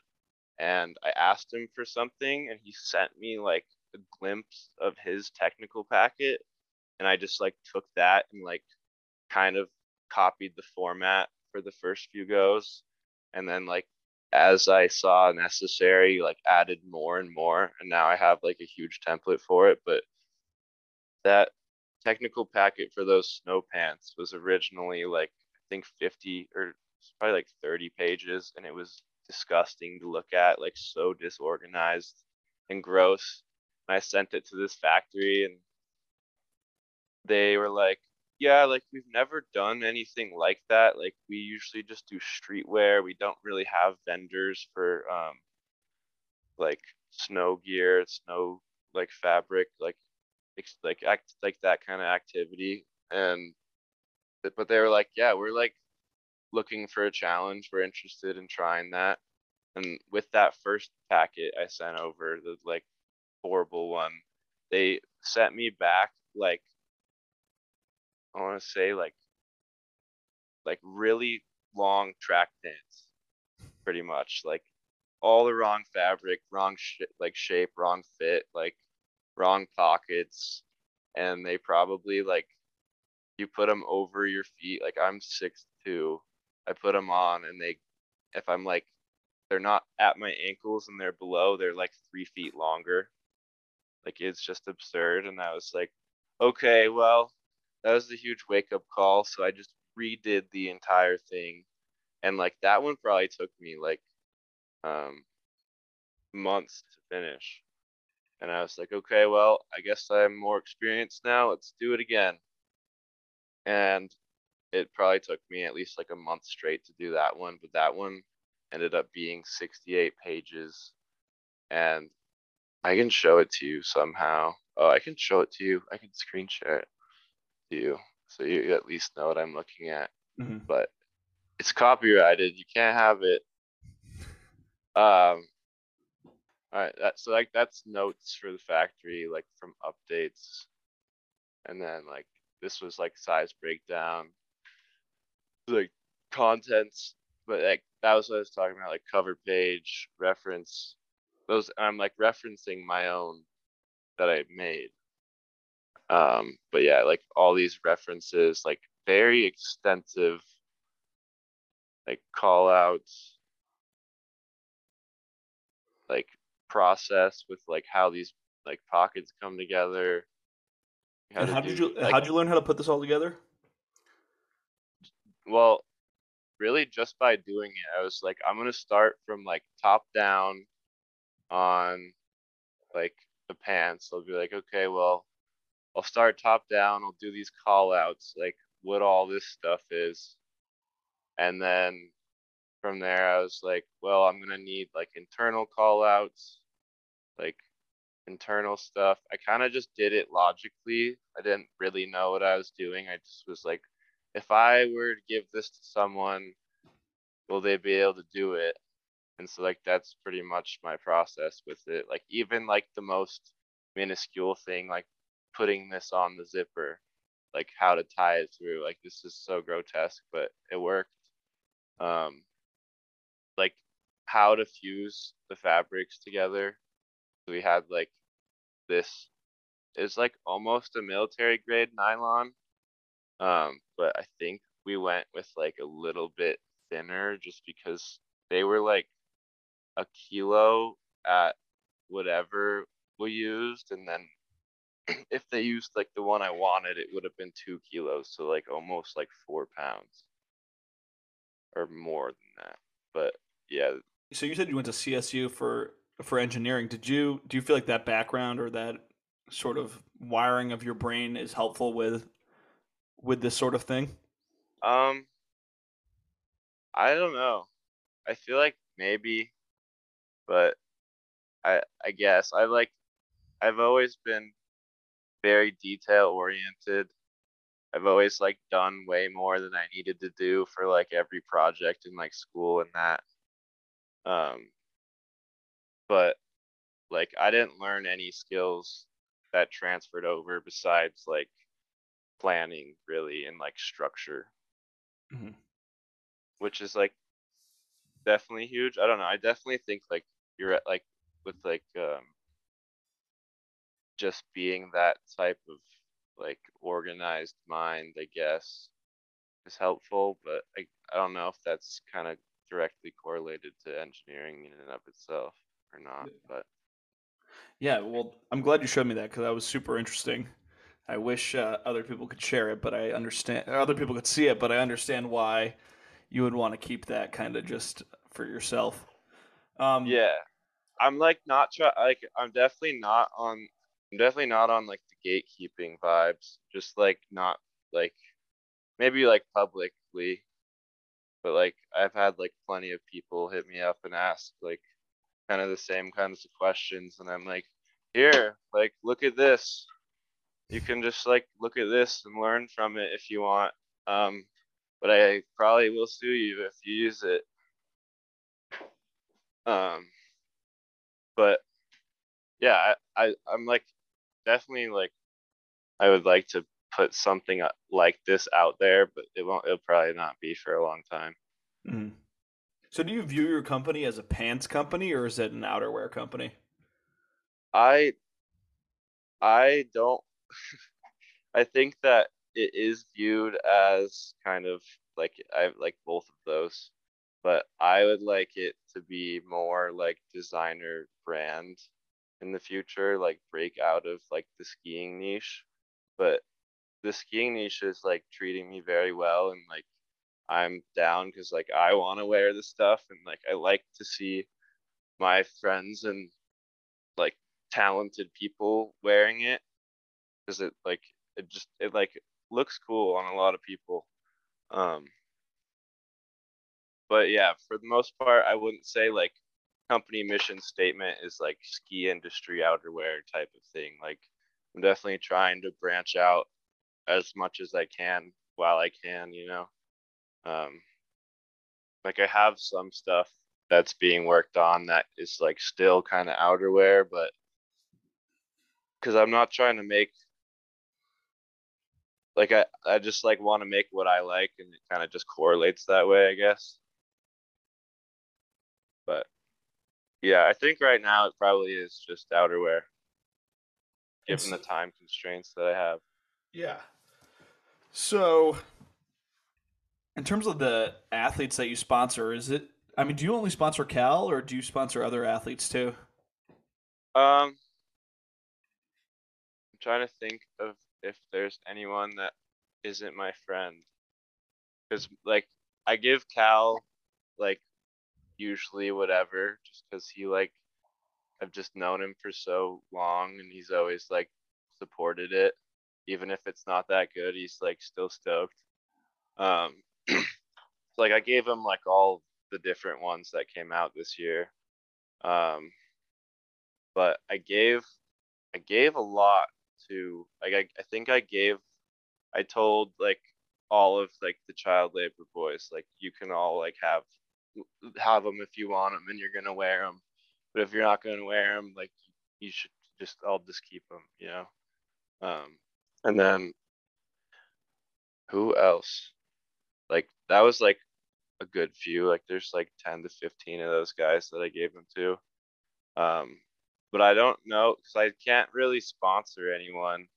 and I asked him for something and he sent me like a glimpse of his technical packet and I just like took that and like kind of copied the format for the first few goes and then like as I saw necessary like added more and more and now I have like a huge template for it but that technical packet for those snow pants was originally like I think 50 or probably like 30 pages and it was disgusting to look at like so disorganized and gross. And I sent it to this factory and they were like yeah like we've never done anything like that. Like we usually just do streetwear. We don't really have vendors for um like snow gear snow like fabric like like act like that kind of activity. And but they were like yeah we're like looking for a challenge. We're interested in trying that. And with that first packet i sent over the like horrible one they sent me back like i want to say like like really long track pants pretty much. Like all the wrong fabric wrong sh- like shape wrong fit like wrong pockets and they probably like you put them over your feet like i'm six two i put them on and they if i'm like they're not at my ankles and they're below they're like three feet longer. Like it's just absurd and i was like okay well that was a huge wake up call so i just redid the entire thing. And like that one probably took me like um months to finish and I was like, okay, well, I guess I'm more experienced now. Let's do it again. And it probably took me at least like a month straight to do that one, but that one ended up being 68 pages. And I can show it to you somehow. Oh, I can show it to you. I can screen share it to you so you at least know what I'm looking at. Mm-hmm. But it's copyrighted. You can't have it. Um, all right, that, so like that's notes for the factory, like from updates. and then like this was like size breakdown, like contents, but like that was what I was talking about, like cover page, reference, those. I'm like referencing my own that I made. Um, but yeah, like all these references, like very extensive, like call outs, like process with like how these like pockets come together. And to how did you like, how did you learn how to put this all together? well, really just by doing it, I was like, I'm gonna start from like top down on like the pants. I'll be like, okay, well, I'll start top down. I'll do these call outs, like what all this stuff is. And then from there, I was like, well, I'm gonna need like internal call outs, like internal stuff. I kind of just did it logically. I didn't really know what I was doing. I just was like, if I were to give this to someone, will they be able to do it? And so like that's pretty much my process with it. Like even like the most minuscule thing, like putting this on the zipper, like how to tie it through. Like this is so grotesque, but it worked. Um, like how to fuse the fabrics together. We had like this is like almost a military grade nylon. Um, but I think we went with like a little bit thinner just because they were like a kilo at whatever we used and then if they used like the one I wanted, it would have been two kilos, so like almost like four pounds or more than that. But yeah, So you said you went to CSU for for engineering. Did you do you feel like that background or that sort of wiring of your brain is helpful with with this sort of thing? um, I don't know. I feel like maybe, but I I guess I like I've always been very detail oriented. I've always like done way more than I needed to do for like every project in like school and that. Um, but like I didn't learn any skills that transferred over besides like planning really and like structure, Mhm. which is like definitely huge. I don't know. I definitely think like you're at like with like um just being that type of like organized mind, I guess, is helpful, but I I don't know if that's kind of directly correlated to engineering in and of itself or not, but Yeah, well, I'm glad you showed me that because that was super interesting. I wish uh, other people could share it, but I understand other people could see it, but I understand why you would want to keep that kind of just for yourself. Um, yeah. I'm like not try like I'm definitely not on I'm definitely not on like the gatekeeping vibes. Just like not like maybe like publicly, but like I've had like plenty of people hit me up and ask like kind of the same kinds of questions and I'm like, here, like look at this. You can just like look at this and learn from it if you want. Um, but I probably will sue you if you use it. Um, but yeah, I, I I'm like definitely like I would like to put something uh, like this out there, but it won't. It'll probably not be for a long time. mhm. So do you view your company as a pants company or is it an outerwear company? I I don't. I think that it is viewed as kind of like I like both of those, but I would like it to be more like designer brand in the future, like break out of like the skiing niche. But the skiing niche is like treating me very well and like I'm down because like I want to wear the stuff and like I like to see my friends and like talented people wearing it because it like it just it like looks cool on a lot of people. Um, but yeah, for the most part, I wouldn't say like company mission statement is like ski industry outerwear type of thing. Like I'm definitely trying to branch out as much as I can while I can, you know. Um, like I have some stuff that's being worked on that is like still kind of outerwear, but because I'm not trying to make like I, I just like want to make what I like and it kind of just correlates that way, I guess. But yeah, I think right now it probably is just outerwear, given the time constraints that I have. Yeah. So, in terms of the athletes that you sponsor, is it? I mean, do you only sponsor Cal, or do you sponsor other athletes too? Um, I'm trying to think of if there's anyone that isn't my friend, because like I give Cal like usually whatever, just because he like I've just known him for so long and he's always like supported it, even if it's not that good. He's like still stoked. Um, like I gave him like all the different ones that came out this year. Um, but I gave I gave a lot to like I, I think I gave I told like all of like the child labor boys like you can all like have have them if you want them and you're gonna wear them but if you're not gonna wear them like you should just I'll just keep them you know? Um and then who else like that was like a good few like there's like 10 to 15 of those guys that I gave them to um but I don't know because I can't really sponsor anyone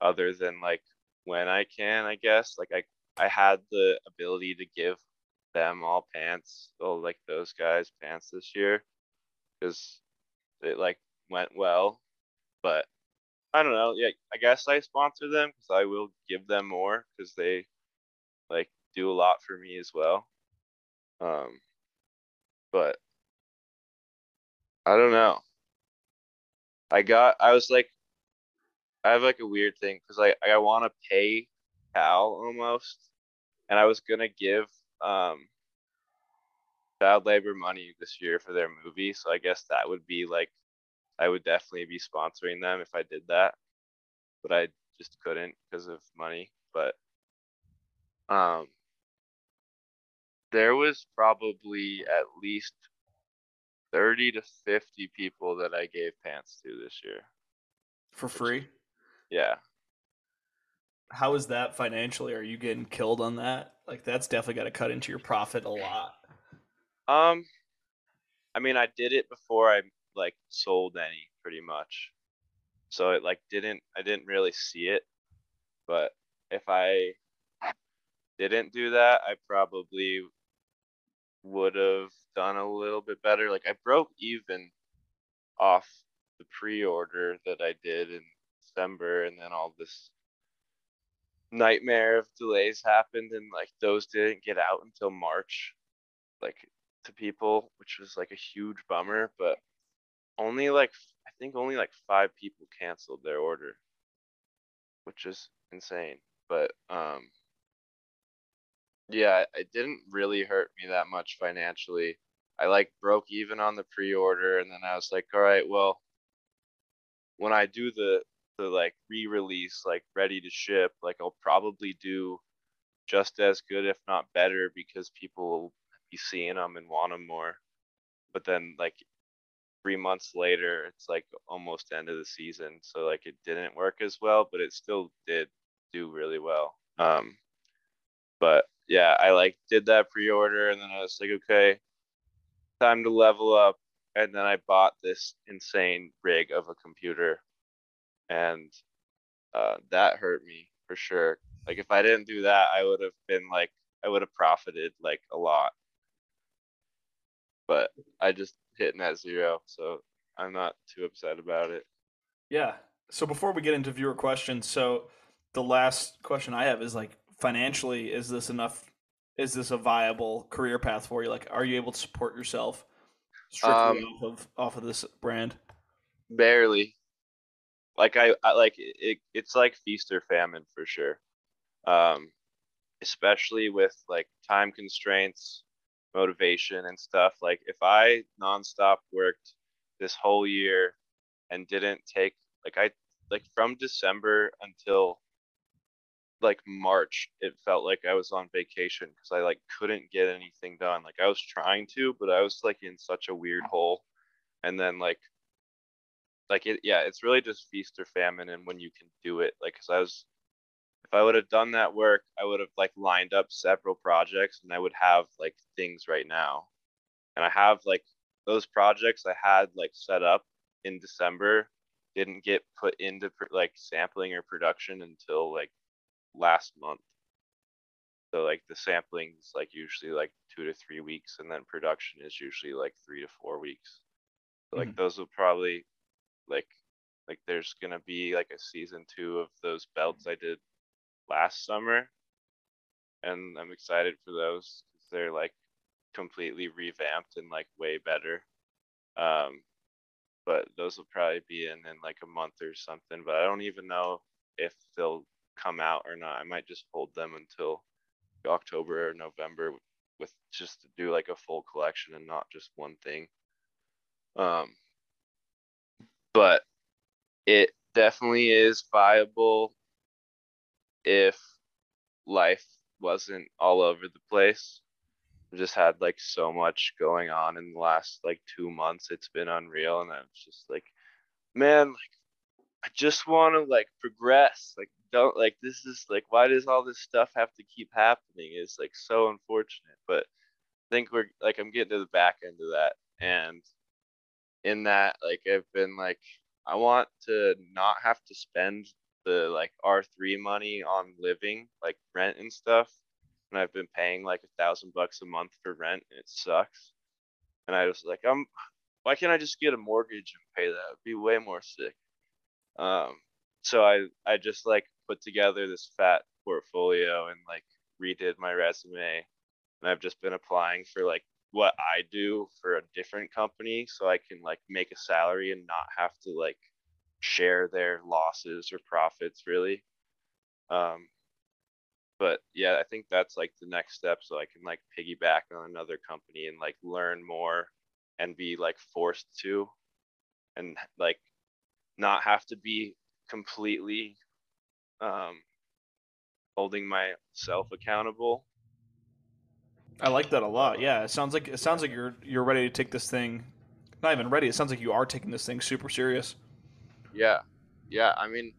other than like when I can, I guess. Like I I had the ability to give them all pants, all like those guys pants this year, because it like went well. But I don't know. Yeah, I guess I sponsor them because I will give them more because they like do a lot for me as well. Um, but I don't know. I got I was like I have like a weird thing because like I want to pay Cal almost, and I was gonna give um child labor money this year for their movie, so I guess that would be like I would definitely be sponsoring them if I did that, but I just couldn't because of money. But um, there was probably at least 30 to 50 people that I gave pants to this year. For free? Yeah. How is that financially? Are you getting killed on that? Like that's definitely got to cut into your profit a lot. Um I mean, I did it before I like sold any pretty much. So it like didn't I didn't really see it. But if I didn't do that, I probably would have done a little bit better. Like I broke even off the pre-order that I did in December, and then all this nightmare of delays happened, and like those didn't get out until March, like to people, which was like a huge bummer. But only like I think only like five people canceled their order, which is insane. But um, yeah, it didn't really hurt me that much financially. I like broke even on the pre-order and then I was like, all right, well, when I do the the like re-release like ready to ship, like I'll probably do just as good if not better because people will be seeing them and want them more. But then like 3 months later, it's like almost end of the season, so like it didn't work as well, but it still did do really well. Um but yeah, I like did that pre-order and then I was like, okay, time to level up. And then I bought this insane rig of a computer, and uh, that hurt me for sure. Like if I didn't do that, I would have been like I would have profited like a lot. But I just hit net zero, so I'm not too upset about it. Yeah. So before we get into viewer questions, so the last question I have is like financially, is this enough? Is this a viable career path for you? Like, are you able to support yourself strictly Um, off of off of this brand? Barely. Like I, I like it. It's like feast or famine for sure. Um, especially with like time constraints, motivation and stuff. Like if I nonstop worked this whole year and didn't take like I like from December until like March, it felt like I was on vacation because I like couldn't get anything done. Like I was trying to, but I was like in such a weird hole. And then like like it yeah, it's really just feast or famine and when you can do it. Like cuz I was if I would have done that work, I would have like lined up several projects and I would have like things right now. And I have like those projects I had like set up in December didn't get put into like sampling or production until like last month. So like the sampling's like usually like two to three weeks, and then production is usually like three to four weeks. So, like mm-hmm. those will probably like like there's gonna be like a season two of those belts I did last summer, and I'm excited for those because they're like completely revamped and like way better. Um, but those will probably be in in like a month or something. But I don't even know if they'll come out or not. I might just hold them until October or November with just to do like a full collection and not just one thing. Um, but it definitely is viable if life wasn't all over the place. I just had like so much going on in the last like two months. It's been unreal, and I was just like, man, like I just want to like progress. Like don't like this is like why does all this stuff have to keep happening? It's like so unfortunate. But I think we're like I'm getting to the back end of that, and in that like I've been like I want to not have to spend the like R3 money on living, like rent and stuff. And I've been paying like a thousand bucks a month for rent and it sucks. And I was like, I'm why can't I just get a mortgage and pay that? It'd be way more sick. Um so I I just like put together this fat portfolio and like redid my resume. And I've just been applying for like what I do for a different company so I can like make a salary and not have to like share their losses or profits really. Um, but yeah, I think that's like the next step so I can like piggyback on another company and like learn more and be like forced to and like not have to be completely um holding myself accountable I like that a lot. Yeah, it sounds like it sounds like you're you're ready to take this thing. Not even ready. It sounds like you are taking this thing super serious. Yeah, yeah. I mean,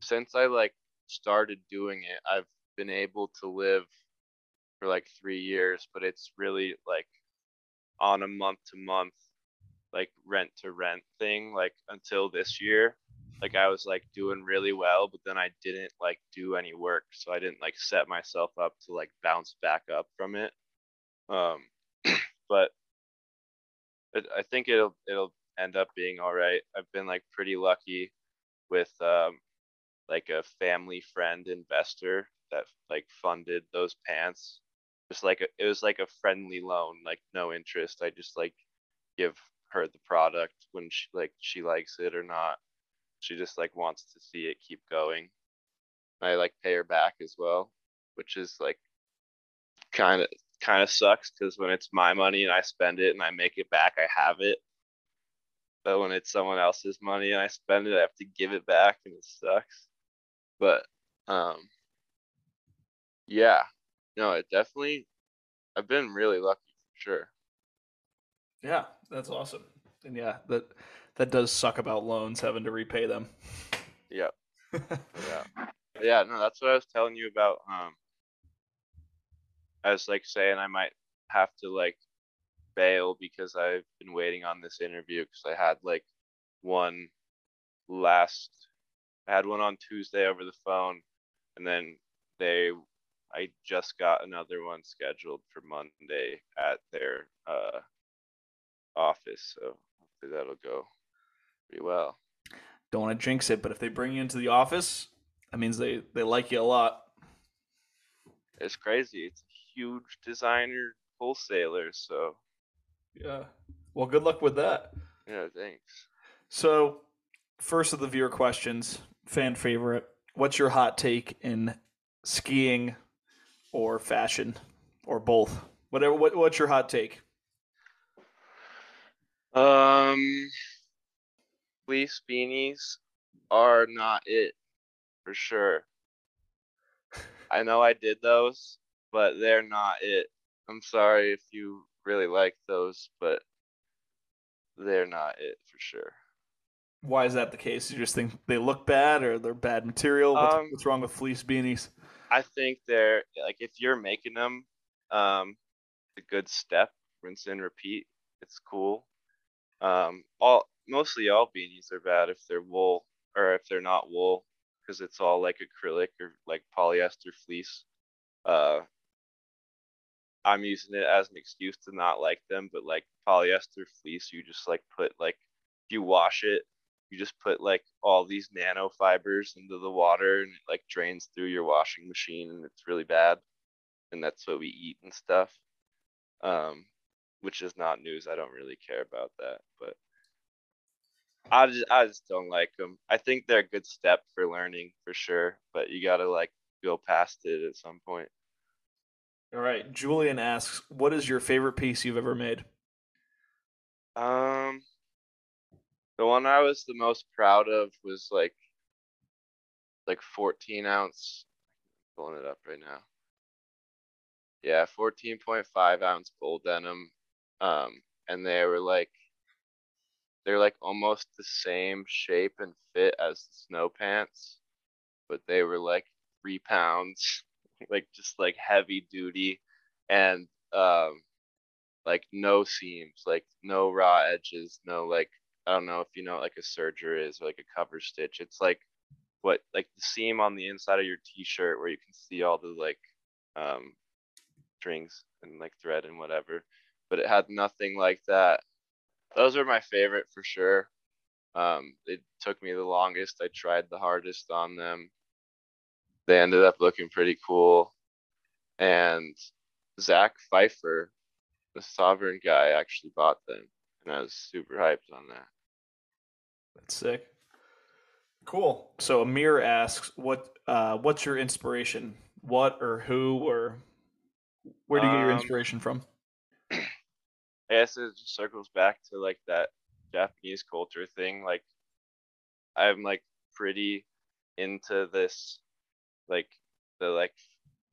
since I like started doing it, I've been able to live for like three years, but it's really like on a month to month, like rent to rent thing, like until this year like I was like doing really well, but then I didn't like do any work, so I didn't like set myself up to like bounce back up from it. Um, but it, I think it'll it'll end up being all right. I've been like pretty lucky with um, like a family friend investor that like funded those pants. Just like a, it was like a friendly loan, like no interest. I just like give her the product when she like she likes it or not she just like wants to see it keep going. I like pay her back as well, which is like kind of kind of sucks because when it's my money and I spend it and I make it back, I have it. But when it's someone else's money and I spend it, I have to give it back and it sucks. But um yeah, no, it definitely I've been really lucky for sure. Yeah, that's awesome. And yeah, that that does suck about loans having to repay them. Yeah. yeah. Yeah, no, that's what I was telling you about. Um I was like saying I might have to like bail because I've been waiting on this interview because I had like one last I had one on Tuesday over the phone and then they I just got another one scheduled for Monday at their uh office so hopefully that'll go pretty well. Don't want to jinx it, but if they bring you into the office, that means they they like you a lot. It's crazy. It's a huge designer wholesaler, so yeah. Well, good luck with that. Yeah, thanks. So, first of the viewer questions, fan favorite. What's your hot take in skiing or fashion or both? Whatever. What, what's your hot take? Um, fleece beanies are not it for sure. I know I did those, but they're not it. I'm sorry if you really like those, but they're not it for sure. Why is that the case? You just think they look bad or they're bad material? What's, Um, what's wrong with fleece beanies? I think they're like if you're making them, um, a good step, rinse and repeat. It's cool. Um, all mostly all beanies are bad if they're wool or if they're not wool because it's all like acrylic or like polyester fleece. Uh, I'm using it as an excuse to not like them, but like polyester fleece, you just like put like if you wash it, you just put like all these nanofibers into the water and it like drains through your washing machine and it's really bad. And that's what we eat and stuff. Um, which is not news. I don't really care about that, but I just I just don't like them. I think they're a good step for learning for sure, but you gotta like go past it at some point. All right. Julian asks, "What is your favorite piece you've ever made?" Um, the one I was the most proud of was like like 14 ounce. Pulling it up right now. Yeah, 14.5 ounce bull denim. Um, and they were like they're like almost the same shape and fit as the snow pants, but they were like three pounds, like just like heavy duty, and um, like no seams, like no raw edges, no like I don't know if you know what, like a serger is or like a cover stitch. It's like what like the seam on the inside of your t-shirt where you can see all the like um strings and like thread and whatever. But it had nothing like that. Those are my favorite for sure. Um, it took me the longest. I tried the hardest on them. They ended up looking pretty cool. And Zach Pfeiffer, the sovereign guy, actually bought them. And I was super hyped on that. That's sick. Cool. So Amir asks, "What uh, what's your inspiration? What or who or where do you get your Um, inspiration from?" I guess it just circles back to like that Japanese culture thing. Like I'm like pretty into this like the like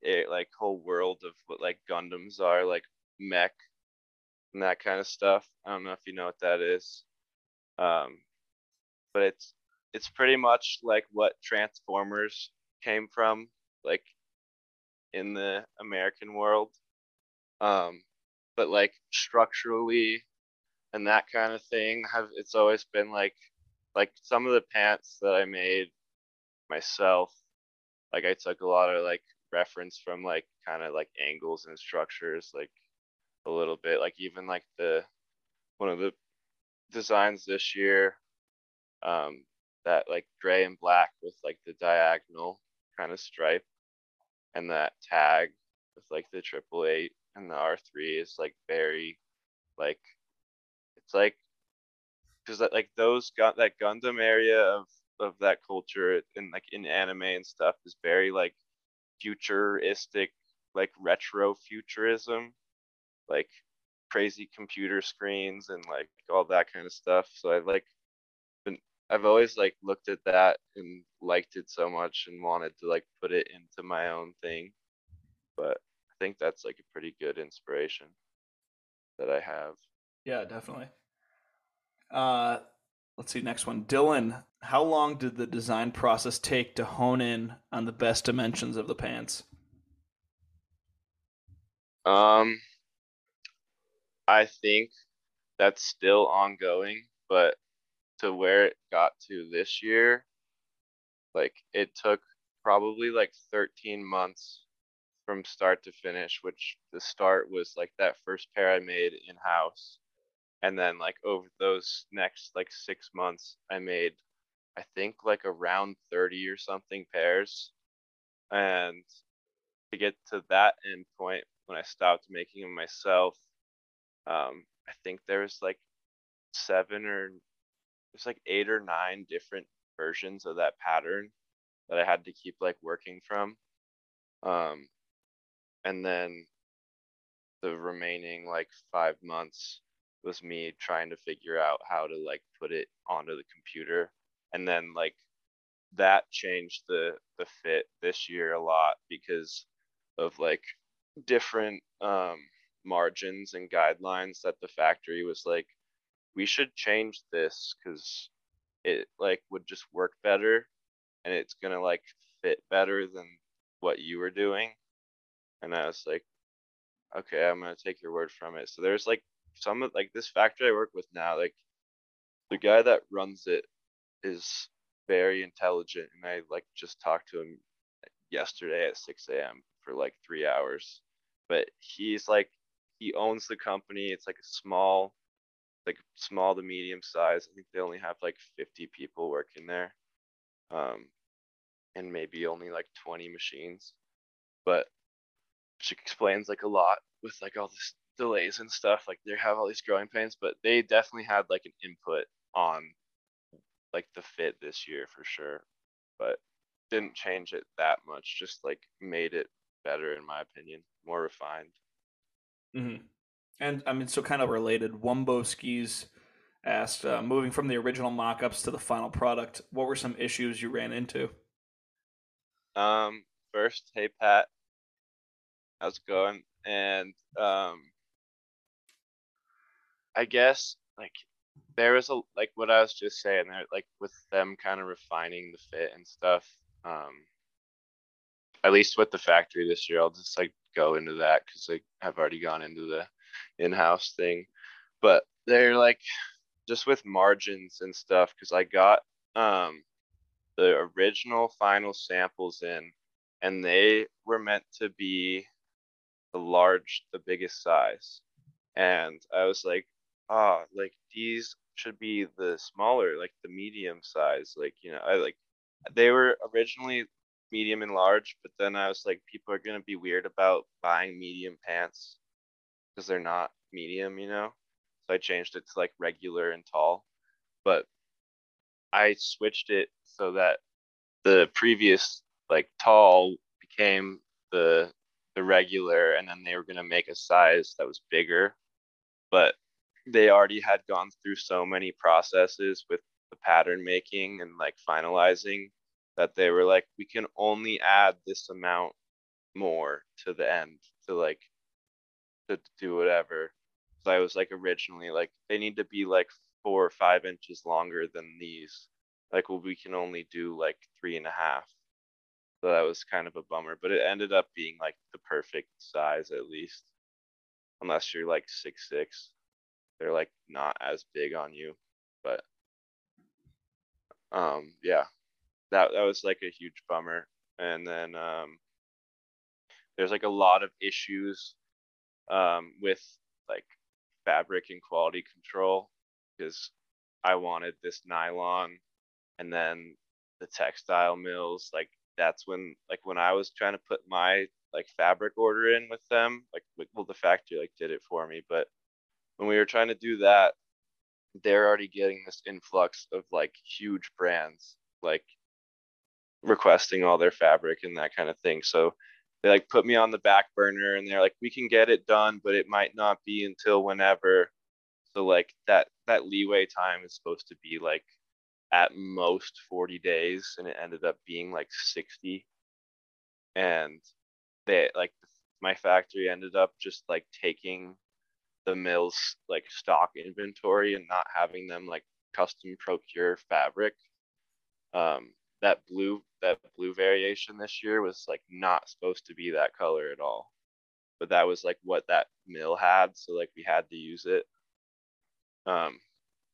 it, like whole world of what like Gundams are, like mech and that kind of stuff. I don't know if you know what that is. Um but it's it's pretty much like what Transformers came from, like in the American world. Um but like structurally and that kind of thing have it's always been like like some of the pants that I made myself like I took a lot of like reference from like kind of like angles and structures like a little bit like even like the one of the designs this year um that like gray and black with like the diagonal kind of stripe and that tag with like the triple eight and the R3 is like very like it's like because that like those got that Gundam area of of that culture and like in anime and stuff is very like futuristic like retro futurism like crazy computer screens and like all that kind of stuff. So i like been i've always like looked at that and liked it so much and wanted to like put it into my own thing. But i think that's like a pretty good inspiration that i have Yeah, definitely. Uh, let's see. Next one, Dylan. How long did the design process take to hone in on the best dimensions of the pants? Um, I think that's still ongoing, but to where it got to this year, like it took probably like 13 months from start to finish, which the start was like that first pair I made in house. And then like over those next like six months, I made I think like around 30 or something pairs. And to get to that end point when I stopped making them myself, um, I think there was like seven or there's like eight or nine different versions of that pattern that I had to keep like working from. Um, and then the remaining like five months was me trying to figure out how to like put it onto the computer and then like that changed the the fit this year a lot because of like different um margins and guidelines that the factory was like we should change this because it like would just work better and it's gonna like fit better than what you were doing. And I was like, okay, I'm gonna take your word from it. So there's like some of like this factory I work with now, like the guy that runs it is very intelligent and I like just talked to him yesterday at 6 a.m. for like three hours. But he's like he owns the company. It's like a small, like small to medium size. I think they only have like 50 people working there. Um, and maybe only like 20 machines. But which explains like a lot with like all this delays and stuff. Like they have all these growing pains, but they definitely had like an input on like the fit this year for sure. But didn't change it that much, just like made it better in my opinion, more refined. Mm-hmm. And I mean, so kind of related. Wumbo skis asked, uh, moving from the original mock-ups to the final product, what were some issues you ran into? Um, first, hey Pat, how's it going? And um, I guess like there was a like what I was just saying there, like with them kind of refining the fit and stuff. Um, at least with the factory this year, I'll just like go into that because like I've already gone into the in-house thing. But they're like just with margins and stuff because I got um the original final samples in and they were meant to be the large the biggest size. And i was like ah like these should be the smaller like the medium size like you know i like they were originally medium and large but then i was like people are going to be weird about buying medium pants because they're not medium you know? So i changed it to like regular and tall. But i switched it so that the previous like tall became the the regular and then they were going to make a size that was bigger. But they already had gone through so many processes with the pattern making and like finalizing that they were like we can only add this amount more to the end to like to, do whatever. So i was like originally like they need to be like four or five inches longer than these. Like well we can only do like three and a half so that was kind of a bummer but it ended up being like the perfect size at least. Unless you're like six six they're like not as big on you but um yeah. That that was like a huge bummer. And then um there's like a lot of issues um with like fabric and quality control because I wanted this nylon and then the textile mills like that's when like when i was trying to put my like fabric order in with them like well the factory like did it for me but when we were trying to do that they're already getting this influx of like huge brands like requesting all their fabric and that kind of thing so they like put me on the back burner and they're like we can get it done but it might not be until whenever so like that that leeway time is supposed to be like at most 40 days and it ended up being like 60 and they like my factory ended up just like taking the mill's like stock inventory and not having them like custom procure fabric. Um that blue that blue variation this year was like not supposed to be that color at all. But that was like what that mill had so like we had to use it. Um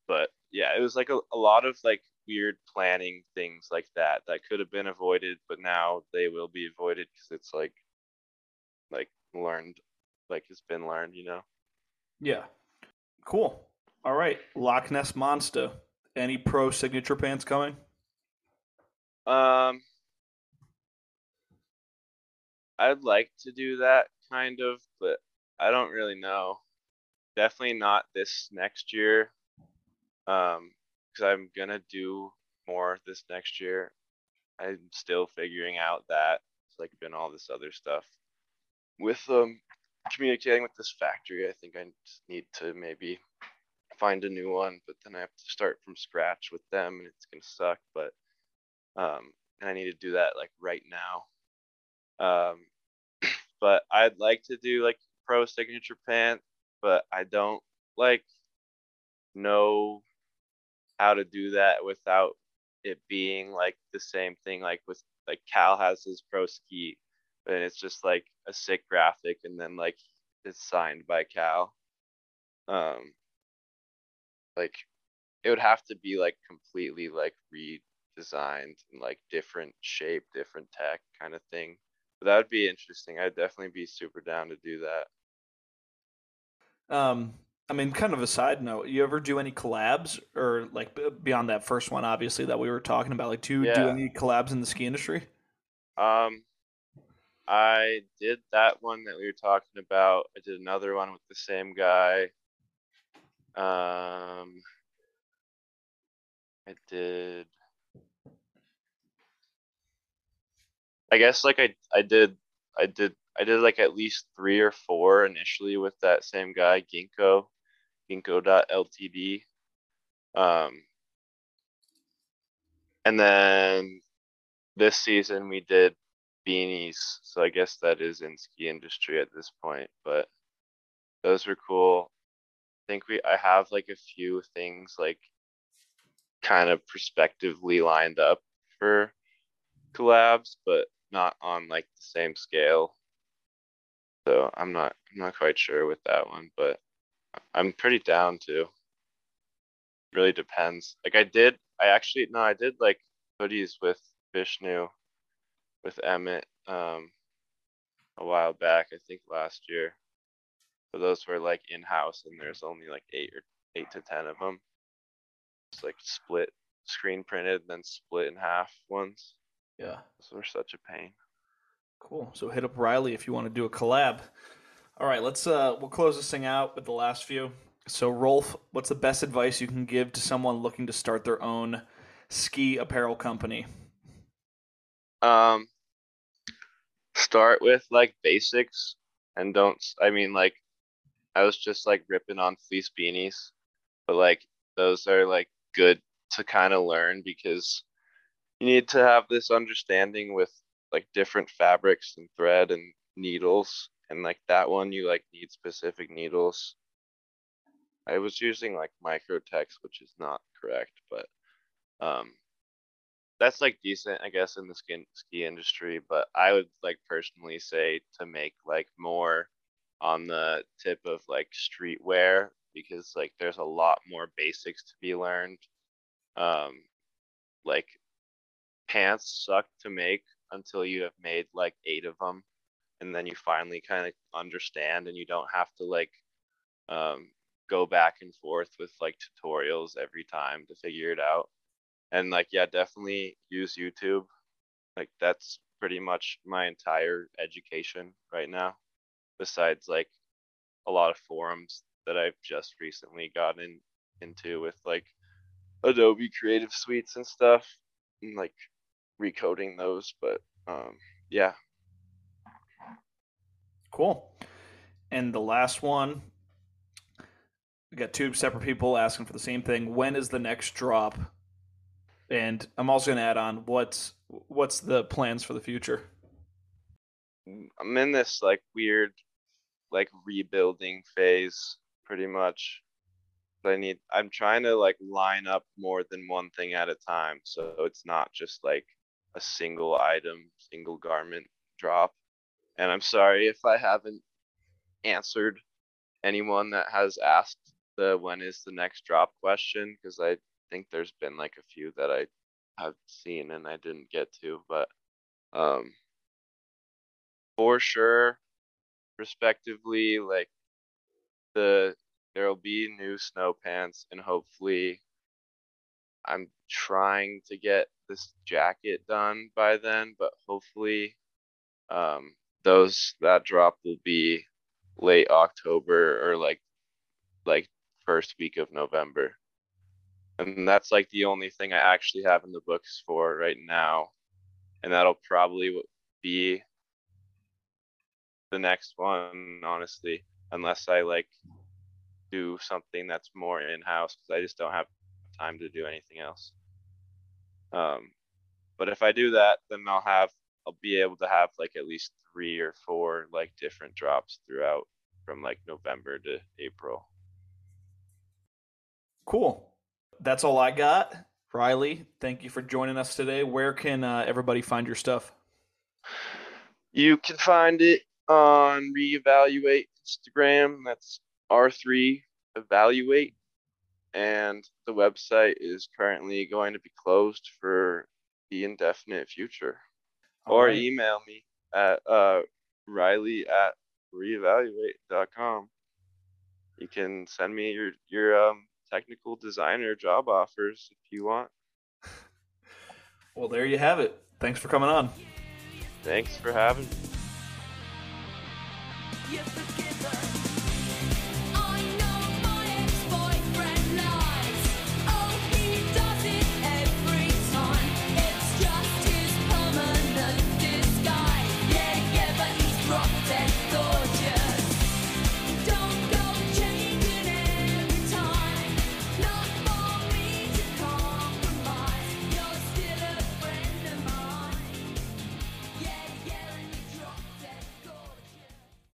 but yeah, it was like a, a lot of like weird planning things like that that could have been avoided, but now they will be avoided because it's like like learned, like it's been learned, you know. Yeah. Cool. All right, Loch Ness Monster. Any pro signature pants coming? Um, I'd like to do that kind of, but I don't really know. Definitely not this next year um because i'm gonna do more this next year. I'm still figuring out that it's like been all this other stuff. With um communicating with this factory i think i need to maybe find a new one but then i have to start from scratch with them and it's gonna suck but um and i need to do that like right now. Um but i'd like to do like pro signature pant but i don't like know how to do that without it being like the same thing like with like Cal has his pro ski and it's just like a sick graphic and then like it's signed by Cal. Um like it would have to be like completely like redesigned and like different shape, different tech kind of thing. But that would be interesting. I'd definitely be super down to do that. Um I mean, kind of a side note, you ever do any collabs or like beyond that first one, obviously that we were talking about? Like, do you yeah. do any collabs in the ski industry? Um, I did that one that we were talking about. I did another one with the same guy. Um, I did. I guess like I I did I did I did like at least three or four initially with that same guy Ginkgo ginkgo.ltd. Um, and then this season we did beanies, so I guess that is in ski industry at this point. But those were cool. I think we I have like a few things like kind of prospectively lined up for collabs, but not on like the same scale. So I'm not I'm not quite sure with that one, but I'm pretty down to. Really depends. Like I did, I actually no, I did like hoodies with Vishnu, with Emmett, um, a while back. I think last year. But those were like in house, and there's only like eight or eight to ten of them. It's like split, screen printed, then split in half ones. Yeah, those were such a pain. Cool. So hit up Riley if you want to do a collab. All right, let's uh we'll close this thing out with the last few. So Rolf, what's the best advice you can give to someone looking to start their own ski apparel company? Um start with like basics and don't I mean like I was just like ripping on fleece beanies, but like those are like good to kind of learn because you need to have this understanding with like different fabrics and thread and needles and like that one you like need specific needles. I was using like microtex which is not correct but um that's like decent i guess in the ski industry but i would like personally say to make like more on the tip of like streetwear because like there's a lot more basics to be learned. Um like pants suck to make until you have made like eight of them and then you finally kind of understand and you don't have to like um, go back and forth with like tutorials every time to figure it out. And like yeah definitely use youtube. Like that's pretty much my entire education right now besides like a lot of forums that i've just recently gotten into with like adobe creative suites and stuff and like recoding those but um yeah Cool. And the last one, we got two separate people asking for the same thing. When is the next drop? And I'm also going to add on what's what's the plans for the future. I'm in this like weird, like rebuilding phase, pretty much. I need. I'm trying to like line up more than one thing at a time, so it's not just like a single item, single garment drop. And I'm sorry if I haven't answered anyone that has asked the when is the next drop question because I think there's been like a few that I have seen and I didn't get to, but um for sure respectively like the there'll be new snow pants and hopefully I'm trying to get this jacket done by then, but hopefully um those that drop will be late October or like like first week of November. And that's like the only thing I actually have in the books for right now. And that'll probably be the next one, honestly, unless I like do something that's more in house because I just don't have time to do anything else. Um, but if I do that, then I'll have I'll be able to have like at least three or four like different drops throughout from like November to April. Cool. that's all I got. Riley, thank you for joining us today. Where can uh, everybody find your stuff? You can find it on Reevaluate Instagram. That's R3 Evaluate. And the website is currently going to be closed for the indefinite future. All or right. email me at uh, Riley at reevaluate.com. You can send me your your um, technical designer job offers if you want. Well, there you have it. Thanks for coming on. Thanks for having me. You're together.